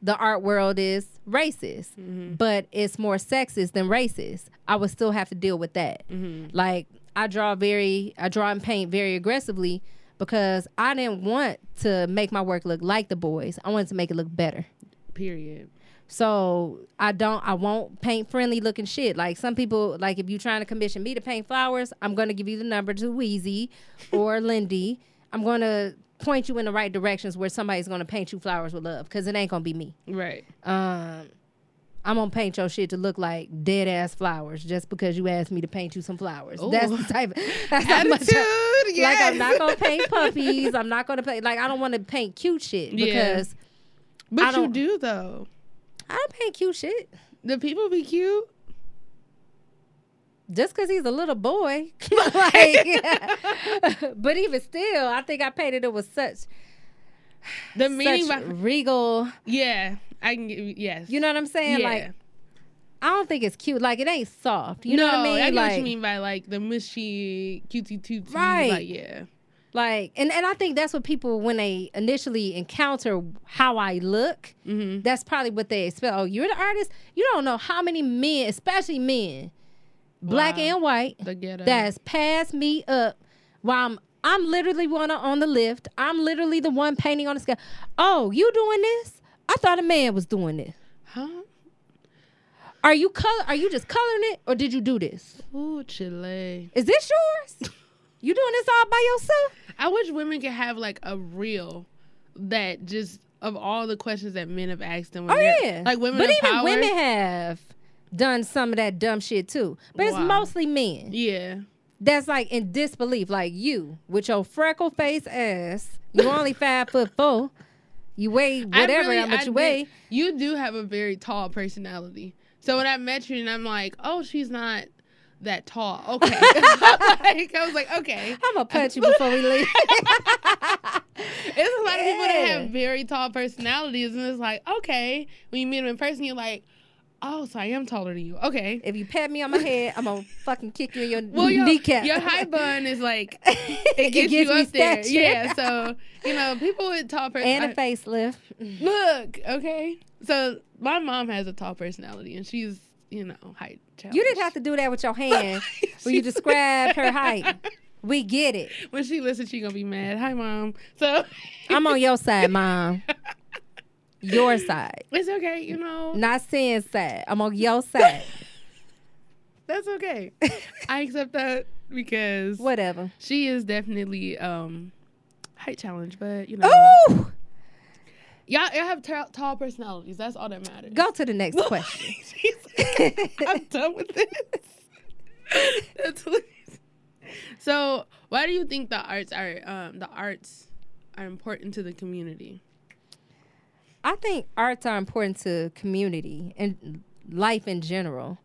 the art world is racist, mm-hmm. but it's more sexist than racist. I would still have to deal with that. Mm-hmm. Like I draw very, I draw and paint very aggressively because I didn't want to make my work look like the boys. I wanted to make it look better. Period. So I don't, I won't paint friendly looking shit. Like some people, like if you're trying to commission me to paint flowers, I'm gonna give you the number to Wheezy or Lindy. I'm gonna point you in the right directions where somebody's gonna paint you flowers with love because it ain't gonna be me. Right. Um, I'm gonna paint your shit to look like dead ass flowers just because you asked me to paint you some flowers. That's the type. Of, that's how much. Attitude. I, Like. I'm not gonna paint puppies. I'm not gonna paint like I don't want to paint cute shit Yeah. because But I you do though. I don't paint cute shit. The people be cute. just because he's a little boy. like, but even still, I think I painted it with such The meaning such regal. Yeah. I can get yes. You know what I'm saying? yeah. Like, I don't think it's cute. Like, it ain't soft. You know what I mean? I get like, what you mean by like the mushy cutesy tootsy. Right. Like, yeah. like, and and I think that's what people when they initially encounter how I look. Mm-hmm. That's probably what they expect. Oh, you're the artist. You don't know how many men, especially men, black Wow. and white, that's passed me up while I'm I'm literally one on the lift. I'm literally the one painting on the sky. Oh, you doing this? I thought a man was doing this. huh? Are you color are you just coloring it or did you do this? Ooh, Chile. Is this yours? you doing this all by yourself? I wish women could have like a reel that just of all the questions that men have asked them. when Oh yeah. like women. But even power. women have done some of that dumb shit too. But it's mostly men. Yeah. That's like in disbelief. Like you with your freckle face ass. You only five foot four. You weigh whatever really- how much I you weigh. You do have a very tall personality. So when I met you and I'm like, oh, she's not that tall. Okay. like, I was like, okay. I'm gonna punch you before we leave. It's a lot of people that have very tall personalities, and it's like, okay, when you meet them in person, you're like, oh, so I am taller than you. Okay. if you pat me on my head, I'm gonna fucking kick you in your Well, your, kneecap. your high bun is like it it gets gives you up there. Yeah. So you know, people with tall personality. and a facelift. Look, okay. So my mom has a tall personality, and she's you know height. Challenge. You didn't have to do that with your hand when you described her height. We get it. When she listens, she gonna be mad. Hi, mom. So I'm on your side, mom. Your side, it's okay. You know, not Sin's side. I'm on your side. that's okay. I accept that because Whatever. she is definitely um height challenge, but you know, Ooh. y'all, y'all have ta- tall personalities. That's all that matters. Go to the next question. I'm done with this. That's so, why do you think the arts are um, the arts are important to the community? I think arts are important to community and life in general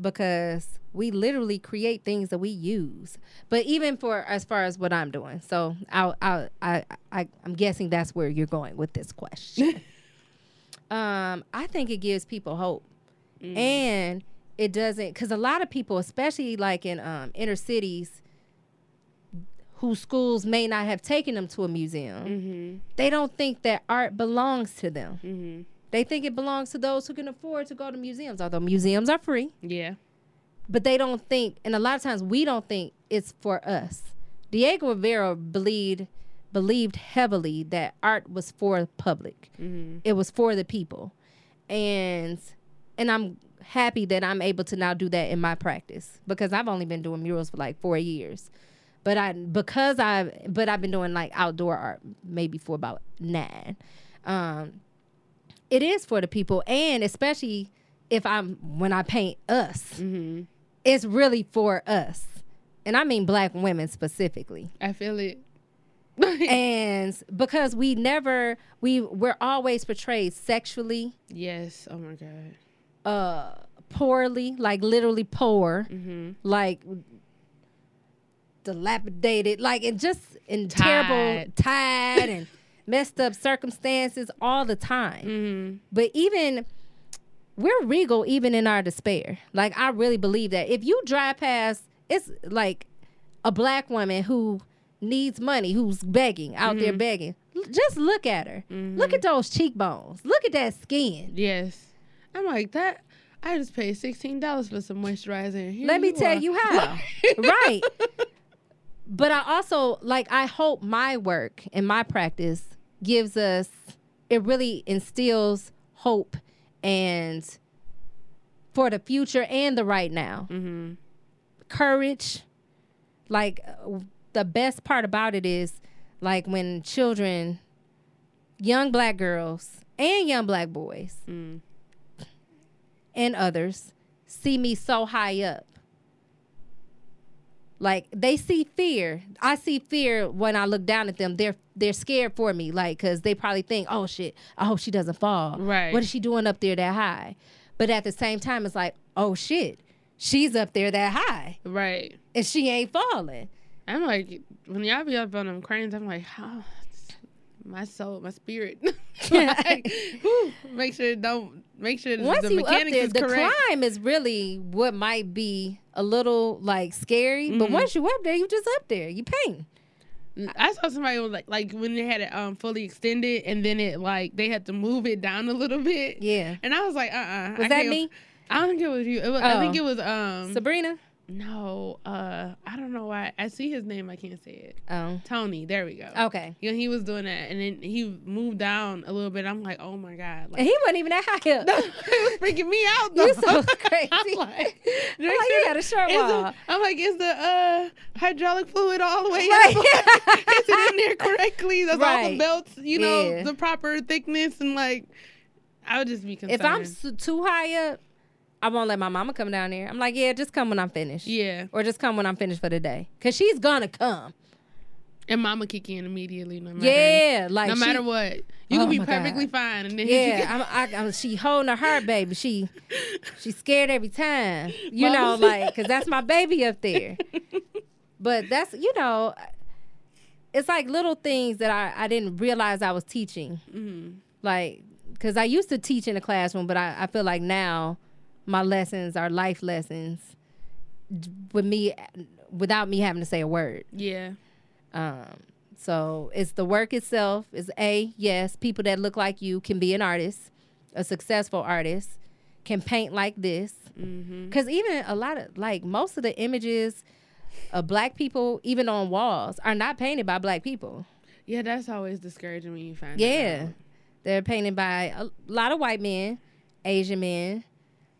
because we literally create things that we use. But even for as far as what I'm doing, so I I I, I I'm guessing that's where you're going with this question. um, I think it gives people hope, and it doesn't because a lot of people, especially like in um, inner cities, whose schools may not have taken them to a museum Mm-hmm. they don't think that art belongs to them. Mm-hmm. They think it belongs to those who can afford to go to museums, although museums are free. Yeah. But they don't think, and a lot of times we don't think it's for us. Diego Rivera believed believed heavily that art was for the public. Mm-hmm. It was for the people, and and I'm happy that I'm able to now do that in my practice because I've only been doing murals for like four years. But I because I but I've been doing like outdoor art maybe for about nine. Um, it is for the people, and especially if I'm when I paint us, Mm-hmm. it's really for us, and I mean black women specifically. I feel it. and because we never we we're always portrayed sexually yes. Oh my god. uh poorly like literally poor Mm-hmm. like dilapidated like and just in Tied. terrible tied and messed up circumstances all the time Mm-hmm. but even we're regal even in our despair like i really believe that if you drive past it's like a black woman who needs money who's begging out there begging L- just look at her look at those cheekbones look at that skin Yes. I'm like that. I just paid sixteen dollars for some moisturizer. here Let me tell are. you how. right. But I also like I hope my work and my practice gives us it really instills hope and for the future and the right now. Mhm. Courage. Like the best part about it is like when children young black girls and young black boys Mm. and others see me so high up. Like they see fear. I see fear when I look down at them. They're they're scared for me, like because they probably think, "Oh shit, I hope she doesn't fall." Right. What is she doing up there that high? But at the same time, it's like, "Oh shit, she's up there that high, Right. and she ain't falling." I'm like when y'all be up on them cranes. I'm like, how? My soul, my spirit. like, whew, make sure don't. Make sure Once the you up there, is the correct. climb is really what might be a little like scary. But Mhm. once you up there, you just up there. You paint. I saw somebody was like, like when they had it um fully extended, and then it like they had to move it down a little bit. Yeah. And I was like, uh, uh Was that me? I don't think it was you. It was, I think Oh. it was um. Sabrina? No, uh, I don't know why. I see his name. I can't say it. Oh. Tony. There we go. Okay. Yeah, he was doing that, and then he moved down a little bit. I'm like, oh my god, And like he wasn't even that high up. it was freaking me out. Though. You so crazy. I'm like, I'm like, you got a short is wall. the, I'm like, is the uh, hydraulic fluid all the way Right. up? is it in there correctly? That's all the belts, you know, Yeah. the proper thickness, and like, I would just be concerned. If I'm too high up, I won't let my mama come down there. I'm like, yeah, just come when I'm finished. yeah, Or just come when I'm finished for the day. Cause she's gonna come. and Mama kick in immediately, no matter, Yeah, like no she- matter what, you Oh can be my God. perfectly fine, and then Yeah, I'm, I, I'm, she holding her heart, baby. She, she's scared every time. You know, like, cause that's my baby up there. But that's, you know, it's like little things that I, I didn't realize I was teaching. Mhm. Like, cause I used to teach in the classroom, but I, I feel like now my lessons are life lessons with me, without me having to say a word. yeah, Um, so it's the work itself. Is a yes, people that look like you can be an artist, a successful artist, can paint like this. hmm Because even a lot of like most of the images of black people, even on walls, are not painted by black people. yeah. That's always discouraging when you find. Yeah, they're painted by a lot of white men, Asian men,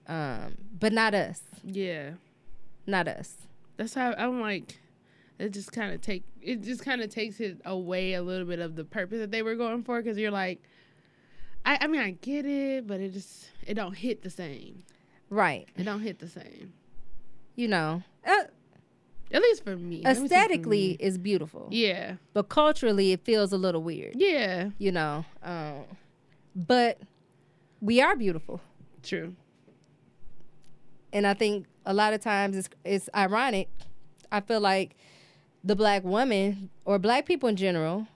um, but not us. yeah. Not us. That's how I'm like. It just kind of take it just kind of takes it away a little bit of the purpose that they were going for because you're like, I I mean I get it, but it just it don't hit the same. Right. It don't hit the same. You know, uh, At least for me. Let me speak for aesthetically, me. it's beautiful. Yeah. but culturally it feels a little weird Yeah. you know um, but we are beautiful True. And i think a lot of times it's, it's ironic i feel like the black woman or black people in general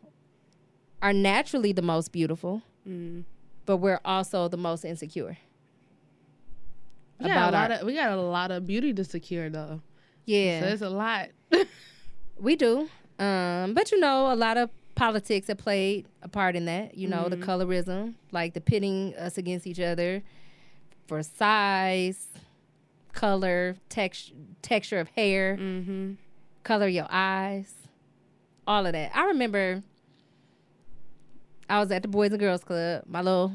are naturally the most beautiful Mm. but we're also the most insecure We got a lot our- of we got a lot of beauty to secure though. yeah So it's a lot. we do um, but you know a lot of politics have played a part in that you know the Mhm. colorism like the pitting us against each other for size color text, texture of hair mm-hmm. color of your eyes all of that i remember i was at the boys and girls club my little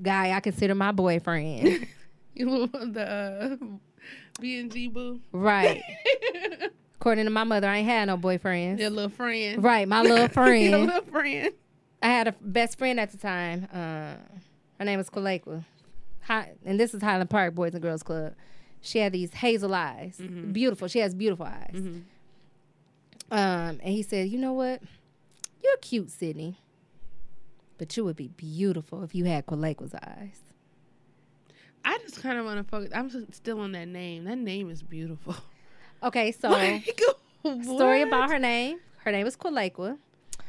guy i consider my boyfriend you the uh, B and G boo. right According to my mother, I ain't had no boyfriends. Your little friend. Right, my little friend. Your little friend. I had a best friend at the time. Uh, her name was Kalekwa. Hi, and this is Highland Park Boys and Girls Club. She had these hazel eyes, Mm-hmm. beautiful. She has beautiful eyes. Um, and he said, "You know what? You're cute, Sydney, but you would be beautiful if you had Kalekwa's eyes." I just kind of want to focus. I'm still on that name. That name is beautiful. Okay, so Like, story about her name. Her name is Kwalekwa.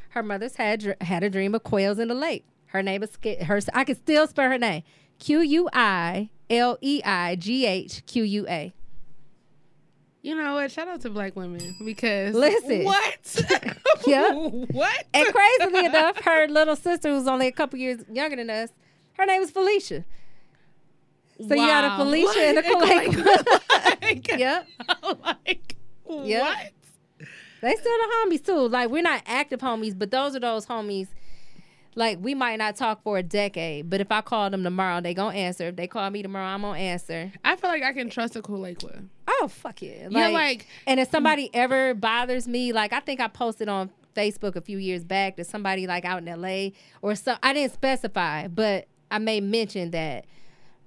Her mother's had had a dream of quails in the lake. Her name is her. I can still spell her name. Q U I L E I G H Q U A. You know what? Shout out to black women because Listen. what? Yep. what? And crazily enough, her little sister, who's only a couple years younger than us, her name is Felicia. So you got a Wow. Felicia and a Like, Kalekwa. like, yep. like Yep. what? They still the homies too. Like we're not active homies, but those are those homies. Like we might not talk for a decade, but if I call them tomorrow, they gonna answer. If they call me tomorrow, I'm gonna answer. I feel like I can trust a cool Lakewood. Oh fuck yeah! Yeah, like and if somebody ever bothers me, like I think I posted on Facebook a few years back that somebody like out in LA or so I didn't specify, but I may mention that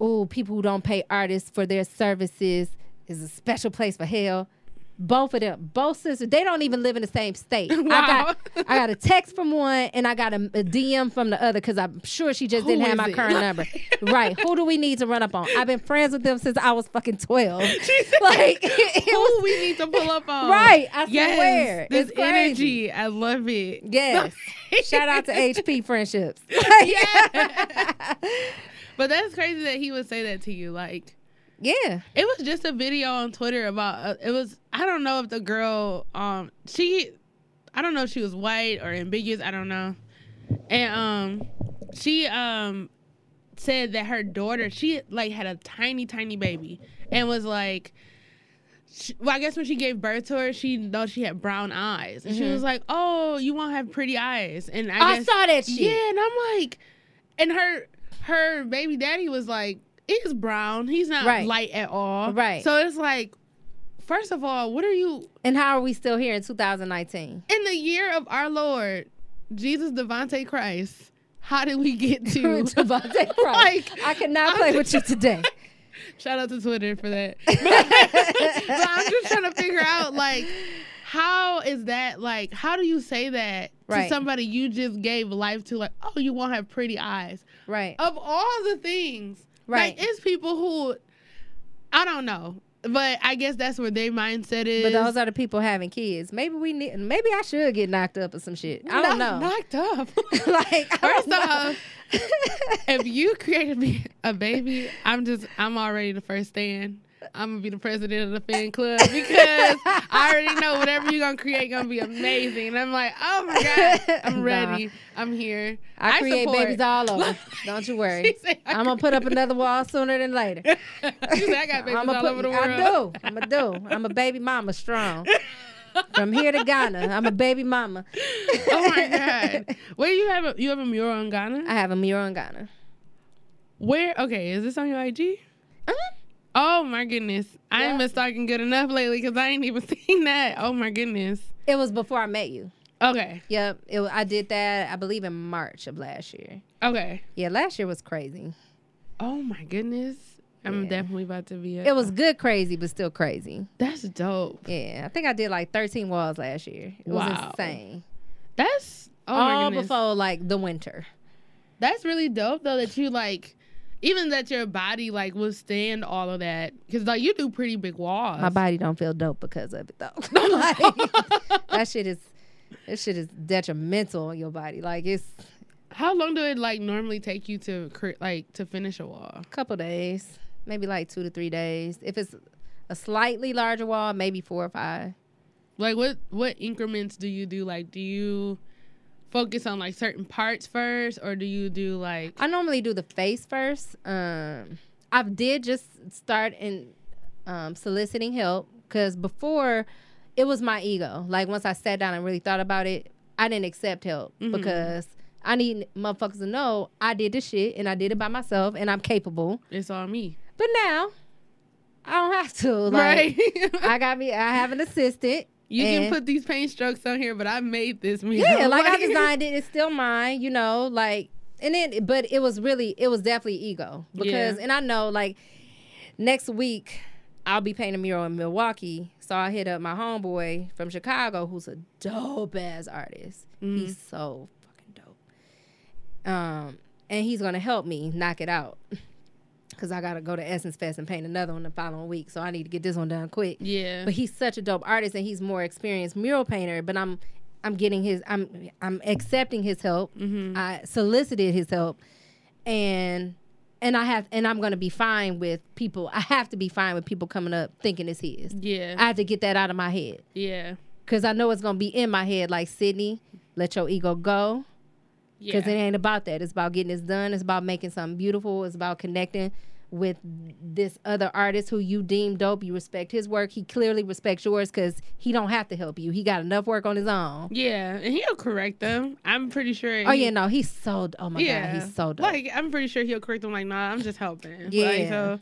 oh, people who don't pay artists for their services is a special place for hell. Both of them, both sisters, they don't even live in the same state. I got I got a text from one and I got a, a DM from the other because I'm sure she just Who didn't have my it? current number. right. Who do we need to run up on? I've been friends with them since I was fucking 12. like, it Who was, we need to pull up on? Right, I yes, swear. This energy, I love it. yes. Shout out to HP Friendships. yeah. but that's crazy that he would say that to you. Like, yeah. it was just a video on Twitter about. Uh, it was. I don't know if the girl. Um, she. I don't know if she was white or ambiguous. I don't know. And um, she um said that her daughter she like had a tiny tiny baby and was like. She, well, I guess when she gave birth to her, she know she had brown eyes, and she Mhm. was like, "Oh, you won't have pretty eyes." And I, I, guess, saw that shit. yeah, and I'm like, and her her baby daddy was like, he's brown. He's not Right. light at all. Right. So it's like, first of all, what are you And how are we still here in 2019? in the year of our Lord Jesus Devante Christ? How did we get to? Devontae Christ. Like, I cannot play with you today. Shout out to Twitter for that. but I'm just trying to figure out like. How is that like? How do you say that to somebody you just gave life to? Like, oh, you won't have pretty eyes. Right. of all the things, Right. Like it's people who I don't know, but I guess that's where their mindset is. But those are the people having kids. Maybe we need. Maybe I should get knocked up or some shit. I don't Knock- know. Knocked up. like First off, if you created me a baby, I'm just I'm already the first stand. I'm gonna be the president of the fan club because I already know whatever you're gonna create gonna be amazing. And I'm like, oh my god, I'm Nah. ready. I'm here. I create support- babies all over. Don't you worry. Said, I I'm gonna put up another wall sooner than later. Said, I got babies I'ma all put- over the world. I do. I'm a do. I'm a baby mama strong. From here to Ghana, I'm a baby mama. oh my god. Where you have a you have a mural in Ghana? I have a mural in Ghana. Where okay, is this on your IG? Uh-huh. Oh my goodness. I Yeah. ain't been stalking good enough lately because I ain't even seen that. Oh my goodness. It was before I met you. Okay. Yep. It, I did that, I believe, in March of last year. Okay. Yeah, last year was crazy. Oh my goodness. I'm Yeah. definitely about to be a, It was good crazy, but still crazy. that's dope. Yeah, I think I did like 13 walls last year. It was Wow. insane. That's oh my All before like the winter. That's really dope though that you like even that your body like withstand all of that because like you do pretty big walls. My body don't feel dope because of it though. like, that shit is that shit is detrimental on your body. Like it's How long do it like normally take you to like to finish a wall? a couple days, maybe like two to three days. If it's a slightly larger wall, maybe four or five. Like what what increments do you do? Like do you focus on like certain parts first or do you do like I normally do the face first. Um, I did just start in um, soliciting help because before it was my ego. Like once I sat down and really thought about it, I didn't accept help Mhm. because I need motherfuckers to know I did this shit and I did it by myself and I'm capable. it's all me? But now I don't have to. Like, right. I got me. I have an assistant, You And- can put these paint strokes on here, but I made this mural. Yeah, like I designed it. It's still mine, you know, like and then but it was really it was definitely ego. Because Yeah. and I know like next week I'll be painting a mural in Milwaukee. So I hit up my homeboy from Chicago who's a dope ass artist. Mm-hmm. He's so fucking dope. Um and he's gonna help me knock it out. Cause I gotta go to Essence Fest and paint another one the following week. So I need to get this one done quick Yeah. but he's such a dope artist and he's more experienced mural painter but i'm i'm getting his i'm i'm accepting his help Mm-hmm. i solicited his help and and i have and i'm gonna be fine with people i have to be fine with people coming up thinking it's his yeah. i have to get that out of my head yeah. because i know it's gonna be in my head like sydney let your ego go Yeah. because it ain't about that. It's about getting this done. It's about making something beautiful. It's about connecting with this other artist who you deem dope. You respect his work. He clearly respects yours because he don't have to help you. He got enough work on his own. Yeah, and he'll correct them. I'm pretty sure. Oh he- yeah, no, he's so. Oh my yeah, god, he's so dope. Like I'm pretty sure he'll correct them. Like, nah, I'm just helping. Yeah. Like, so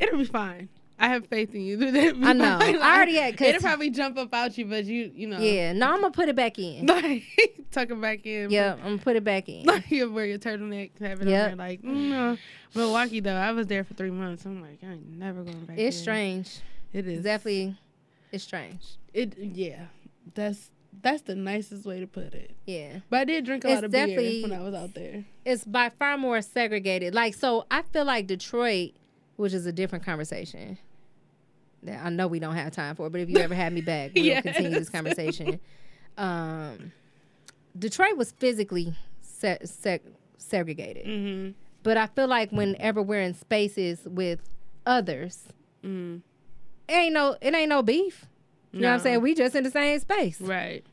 it'll be fine. I have faith in you. I know. I already had- 'cause- It'll probably jump up out you, but you, you know. yeah, no, I'm gonna put it back in. Like tuck it back in. yeah, I'm gonna put it back in. Like you wear your turtleneck, have it Yep. on there. Like, mm, no. Milwaukee though, I was there for three months. I'm like, I ain't never going back. It's there. strange. It is definitely, it's strange. It yeah. That's that's the nicest way to put it. Yeah. But I did drink a It's lot of beer when I was out there. it's by far more segregated. Like, so I feel like Detroit, which is a different conversation. That I know we don't have time for, it, but if you ever had me back, we'll Yes. continue this conversation. Um, Detroit was physically se- seg- segregated, Mm-hmm. but I feel like whenever we're in spaces with others, Mm. it ain't no it ain't no beef. You know what I'm saying? We just in the same space. Right.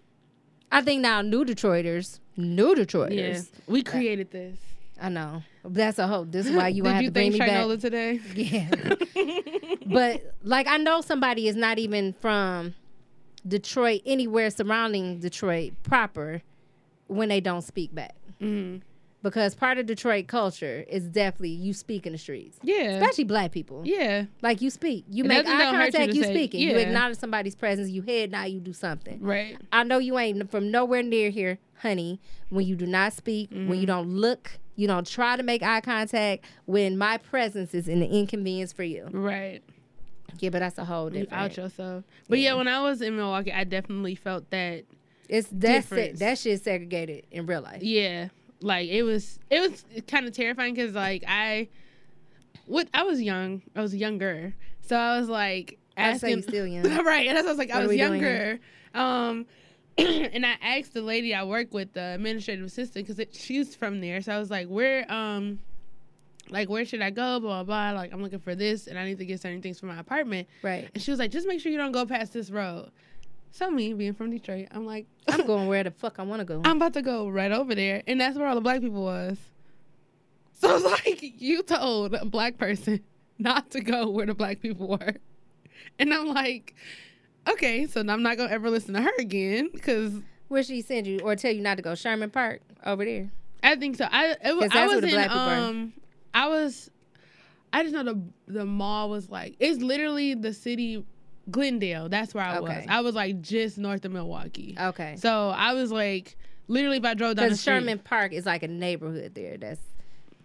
I think now new Detroiters, new Detroiters. Yeah. We created this. I know. That's a whole. This is why you have you to bring think me back. Shinola today? Yeah. but like I know somebody is not even from Detroit, anywhere surrounding Detroit proper, when they don't speak back. Mhm. Because part of Detroit culture is definitely you speak in the streets, Yeah. especially black people. Yeah. Like you speak, you It make eye you contact, you, say- speaking, you acknowledge somebody's presence, you head now, you do something. Right. I know you ain't from nowhere near here, honey. When you do not speak, when you don't look, you don't try to make eye contact. When my presence is an inconvenience for you. Right. Yeah, but that's a whole You different. out yourself. But yeah. when I was in Milwaukee, I definitely felt that. It's that's it. That shit's segregated in real life. Yeah. Like it was. It was kind of terrifying because like I, what I was young. I was younger, so I was like I say you asking. still young. right. And that's I was like, What I was younger. Um, and I asked the lady I work with, the administrative assistant, because she's from there. So I was like, where, um, like, where should I go? Blah, blah, blah. Like, I'm looking for this and I need to get certain things for my apartment. Right. And she was like, just make sure you don't go past this road. So, me being from Detroit, I'm like, I'm going where the fuck I want to go. I'm about to go right over there. And that's where all the black people was. So it's like, you told a black person not to go where the black people were. And I'm like, okay, so I'm not going to ever listen to her again because Where she send you or tell you not to go? Sherman Park over there. I think so. I, it, was- I was in, black people are. um, I was, I just know the, the mall was like, it's literally the city, Glendale. That's where I was. I was like just north of Milwaukee. Okay. So I was like, literally if I drove down the street. Sherman Park is like a neighborhood there. That's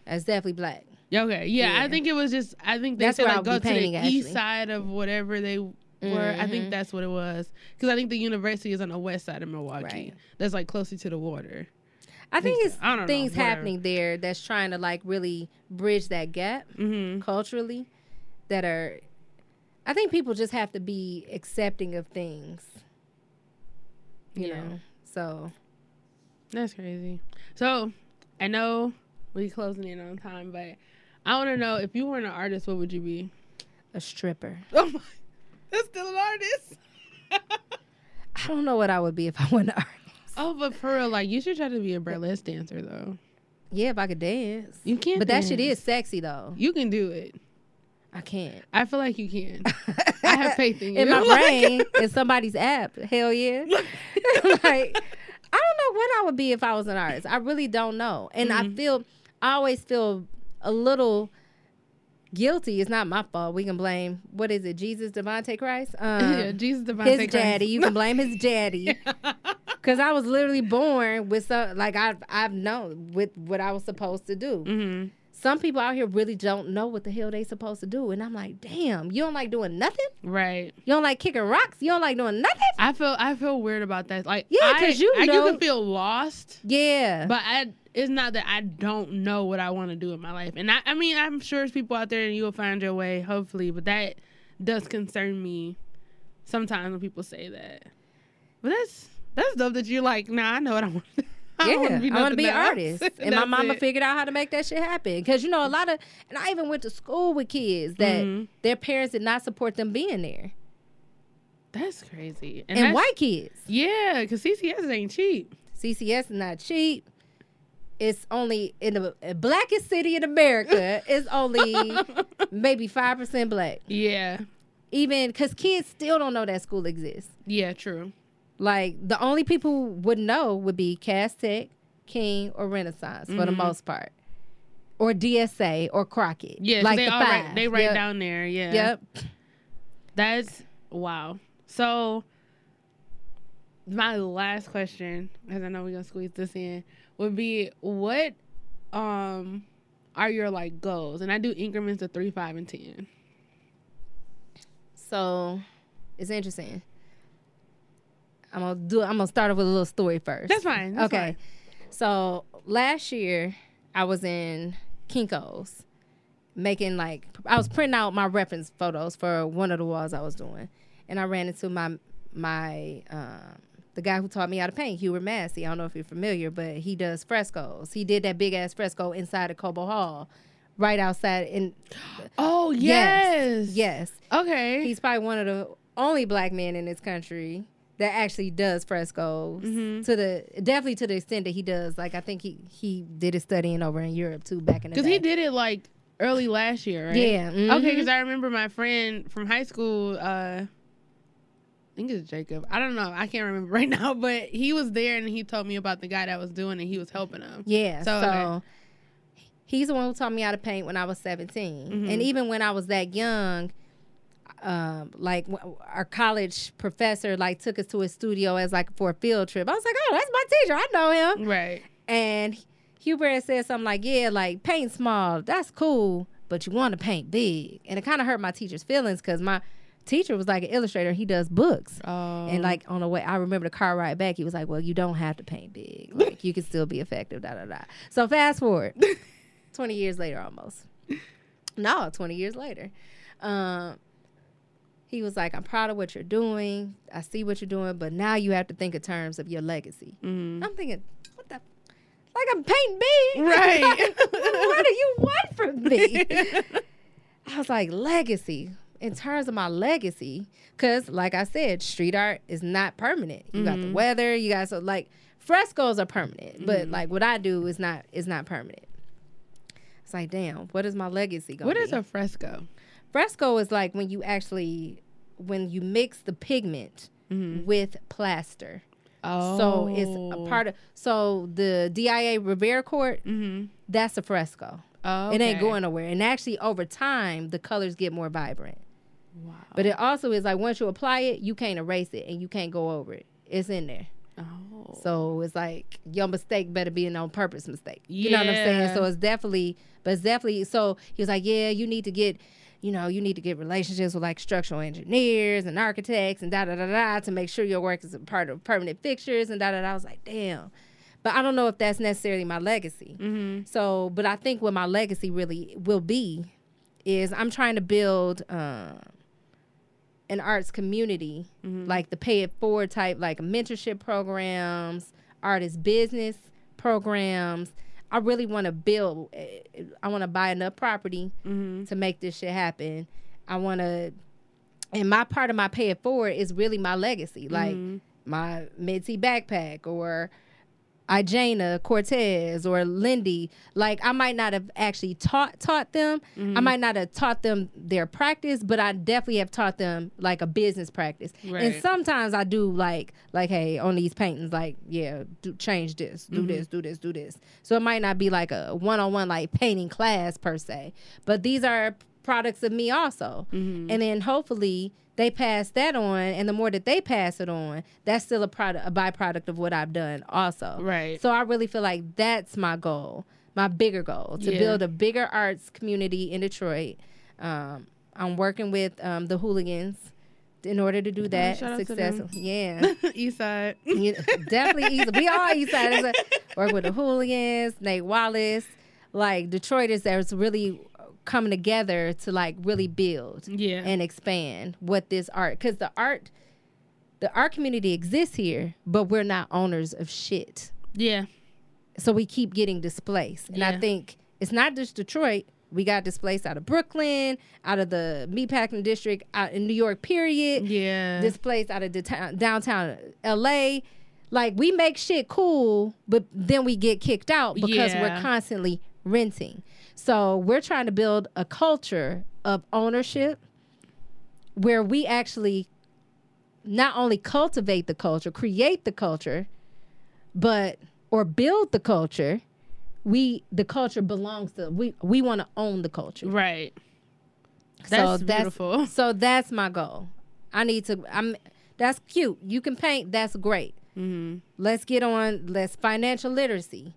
that's definitely black. Okay, yeah, Yeah. I think it was just. I think they That's said like go to the painting, east side of whatever they were. I think Mhm. that's what it was because I think the university is on the west side of Milwaukee. Right. That's like closer to the water. I think it's. I don't know, things happening there that's trying to like really bridge that gap Mm-hmm. culturally that are I think people just have to be accepting of things. You Yeah. know. So That's crazy. So I know we're closing in on time, but I want to know if you weren't an artist, what would you be? a stripper. Oh my, that's still an artist. I don't know what I would be if I wasn't an artist. oh, but for real, like you should try to be a burlesque dancer though. Yeah, if I could dance. You can't, But that shit is sexy though. You can do it. I can't. I feel like you can. I have faith in you. In my Like- brain, in somebody's app. Hell yeah. like, I don't know what I would be if I was an artist. I really don't know. And I Mhm. feel, I always feel a little guilty. It's not my fault. We can blame what is it? Jesus, Devonte Christ, um, yeah, Jesus Devontae his Christ. daddy. You can blame his daddy. Cause I was literally born with so like I've I've known with what I was supposed to do. hmm Some people out here really don't know what the hell they supposed to do, and I'm like, damn, you don't like doing nothing. Right. You don't like kicking rocks. You don't like doing nothing. I feel I feel weird about that. Like Yeah, 'cause you I, know- can feel lost, Yeah, but I it's not that I don't know what I want to do in my life. And I I mean I'm sure there's people out there and you will find your way, hopefully, but that does concern me sometimes when people say that. But that's that's dope that you're like, nah, I know what I want. I yeah, don't wanna be I want to nothing be an artist, and my mama it. figured out how to make that shit happen. Because you know, a lot of, and I even went to school with kids that Mhm. their parents did not support them being there, That's crazy. and, that's- white kids. Yeah, because CCS ain't cheap. CCS is not cheap. It's only in the uh, blackest city in America. it's only maybe five percent black. Yeah. Even because kids still don't know that school exists. Yeah, true. Like the only people who would know would be Cass Tech, King, or Renaissance for the Mhm. most part, or DSA or Crockett. Yeah, 'cause like they the all five. write, they write Yep. down there. Yeah. Yep. That's wow. So my last question, because I know we're gonna squeeze this in, would be what um are your like goals? And I do increments of three, five, and ten. So it's interesting. I'm gonna do. I'm gonna start off with a little story first. That's fine. That's okay. So last year I was in Kinko's making like I was printing out my reference photos for one of the walls I was doing, and I ran into my my um, the guy who taught me how to paint, Hubert Massey. I don't know if you're familiar, but he does frescoes. He did that big ass fresco inside of Cobo Hall, right outside. In Oh yes. yes, Okay. he's probably one of the only black men in this country that actually does frescoes Mhm. to the definitely to the extent that he does. Like I think he he did his studying over in Europe too back in the Because he did it like early last year, right? Yeah. Okay, mhm. because I remember my friend from high school. uh I think it's Jacob. I don't know. I can't remember right now, but he was there and he told me about the guy that was doing it. He was helping him. Yeah. So, So, okay. he's the one who taught me how to paint when I was 17. Mhm. And even when I was that young, um, like w- our college professor like took us to his studio as like for a field trip. I was like, oh, that's my teacher. I know him. Right. And Hubert said something like, yeah, like paint small, that's cool, but you want to paint big. And it kind of hurt my teacher's feelings because my teacher was like an illustrator. He does books. Oh. And like on the way, I remember the car ride back. He was like, "Well, you don't have to paint big. Like you can still be effective." Da da da. So fast forward, twenty years later, almost. No, twenty years later, um, he was like, "I'm proud of what you're doing. I see what you're doing, but now you have to think in terms of your legacy." Mhm. I'm thinking, what the? Like I'm painting big, Right. what do you want from me? I was like, legacy. In terms of my legacy, because like I said, street art is not permanent. You got the Mhm. weather, you got so like frescoes are permanent, but Mhm. like what I do is not is not permanent. It's like, damn, what is my legacy going what is be? a fresco? fresco is like when you actually when you mix the pigment Mhm. with plaster. Oh. So it's a part of so the DIA Rivera Court, Mm-hmm. that's a fresco. Oh. It ain't going nowhere. And actually, over time, the colors get more vibrant. Wow. But it also is like once you apply it, you can't erase it and you can't go over it. It's in there. Oh. So it's like your mistake better be an on purpose mistake. You know what I'm saying? So it's definitely, but it's definitely. So he was like, yeah, you need to get, you know, you need to get relationships with like structural engineers and architects and da da da da to make sure your work is a part of permanent fixtures and da da da. I was like, damn. But I don't know if that's necessarily my legacy. Mm-hmm. So, but I think what my legacy really will be is I'm trying to build um, an arts community, Mhm. like the pay it forward type, like mentorship programs, artist business programs. I really want to build. eh, I want to buy enough property Mm-hmm. to make this shit happen. I want to, and my part of my pay it forward is really my legacy, like Mhm. my Mitzi backpack or Ijana Cortez or Lindy. Like I might not have actually taught taught them. I might not have taught them their practice, but I definitely have taught them like a business practice. And sometimes I do like like hey on these paintings like yeah do, change this do Mm-hmm. this do this do this. So it might not be like a one on one like painting class per se, but these are products of me also. And then hopefully they pass that on, and the more that they pass it on, that's still a product, a byproduct of what I've done also. Right. So I really feel like that's my goal, my bigger goal, to Yeah. build a bigger arts community in Detroit. Um, I'm working with um, the hooligans in order to do that shout out to them. successful. Yeah. East side. You- definitely easy. We all east siders. Work with the hooligans, Nate Wallace, like Detroiters that's really coming together to like really build Yeah. and expand what this art because the art the art community exists here, but we're not owners of shit. Yeah. So we keep getting displaced. And I think it's not just Detroit. We got displaced out of Brooklyn, out of the meatpacking district, out in New York, period Yeah. displaced out of the town, downtown LA. Like we make shit cool, but then we get kicked out because we're constantly renting. So we're trying to build a culture of ownership where we actually not only cultivate the culture, create the culture, but or build the culture. We the culture belongs to we we want to own the culture right. That's beautiful. so that's my goal. I need to. I'm. That's cute. You can paint. That's great. Mm-hmm. Let's get on. Let's financial literacy.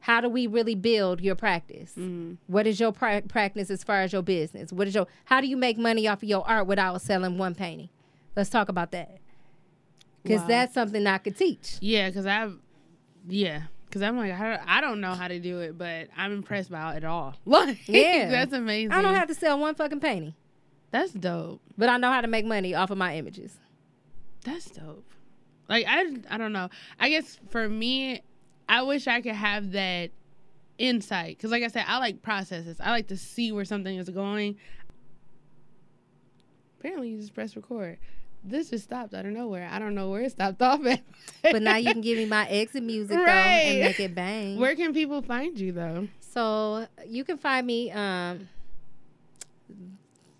How do we really build your practice? Mm-hmm. What is your pra- practice as far as your business? What is your? How do you make money off of your art without selling one painting? Let's talk about that. Because Wow. that's something I could teach. Yeah, because I've, yeah, because I'm like, I don't, I don't know how to do it, but I'm impressed by it all. Like, Yeah. that's amazing. I don't have to sell one fucking painting, That's dope. but I know how to make money off of my images. That's dope. Like I, I don't know. I guess for me, I wish I could have that insight because, like I said, I like processes. I like to see where something is going. Apparently, you just press record. This just stopped out of nowhere. I don't know where it stopped off at. But now you can give me my exit music though and make it bang. Where can people find you though? So you can find me um,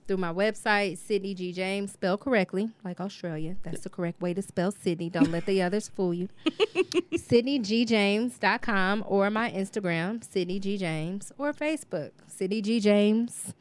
through my website, Sydney G James, spelled correctly, like Australia. That's the correct way to spell Sydney. Don't let the others fool you. SydneyGJames.com or my Instagram, Sydney G James, or Facebook, Sydney G James.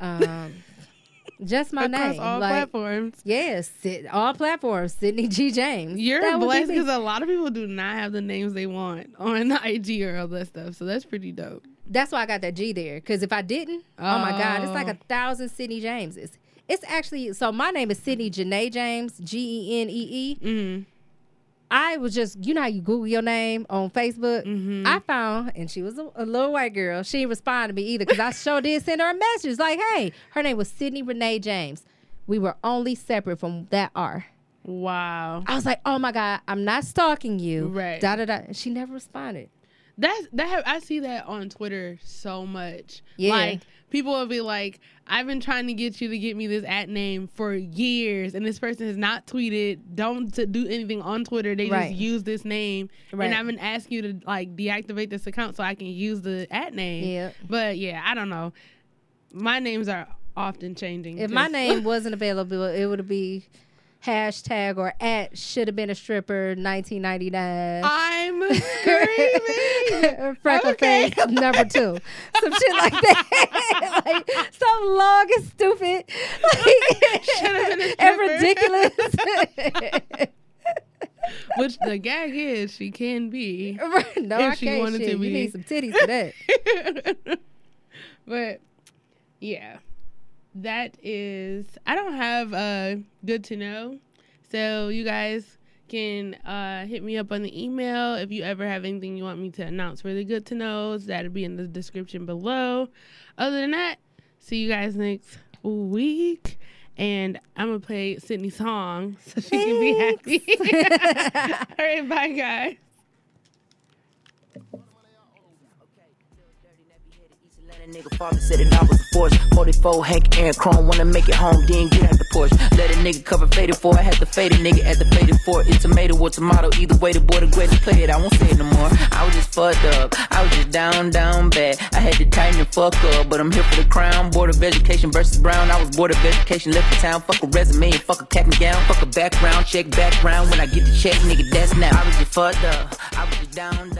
Um, just my Across name. all like, platforms. Yes, all platforms, Sydney G James. You're That blessed because a lot of people do not have the names they want on IG or all that stuff. So that's pretty dope. That's why I got that G there. Because if I didn't, oh. my God, it's like a Oh. thousand Sydney Jameses. It's actually so. My name is Sydney Janae James, G E N E E. Mm-hmm. Was just, you know how you Google your name on Facebook. Mhm. I found, and she was a, a little white girl. She didn't respond to me either because I sure did send her a message like, "Hey, her name was Sydney Renee James. We were only separate from that R." Wow. I was like, "Oh my God, I'm not stalking you." Right. Da da da. She never responded. That's that. I see that on Twitter so much. Yeah. Like people will be like, "I've been trying to get you to get me this at name for years, and this person has not tweeted, don't do anything on Twitter. They Right. just use this name, Right. and I've been asking you to like deactivate this account so I can use the at name. Yeah. But yeah, I don't know. My names are often changing. If my name wasn't available, it would be hashtag or at should have been a stripper 1999. I'm screaming. Freckle Okay. face number two, some shit like that, like some long and stupid, like, Should've been a and ridiculous. Which the gag is, she can be. no, If I she can't. wanted to shit. be. You need some titties for that. but yeah, that is. I don't have uh good to know, so you guys can uh hit me up on the email if you ever have anything you want me to announce for the good to knows. That'll be in the description below. Other than that, see you guys next week. And I'm gonna play Sydney's song so she can be happy. All right, bye guys. A nigga father said it I was the force. 44 Hank Aaron Chrome wanna make it home, then get out the Porsche. Let a nigga cover faded for. I had to fade a nigga at the faded for. It's tomato or tomato. Either way, the boy the greatest play it. I won't say it no more. I was just fucked up. I was just down, down bad. I had to tighten the fuck up, but I'm here for the crown. Board of Education versus Brown. I was bored of education, left the town. Fuck a resume and fuck a cap and gown. Fuck a background check, background. When I get the check, nigga, that's now. I was just fucked up. I was just down, down.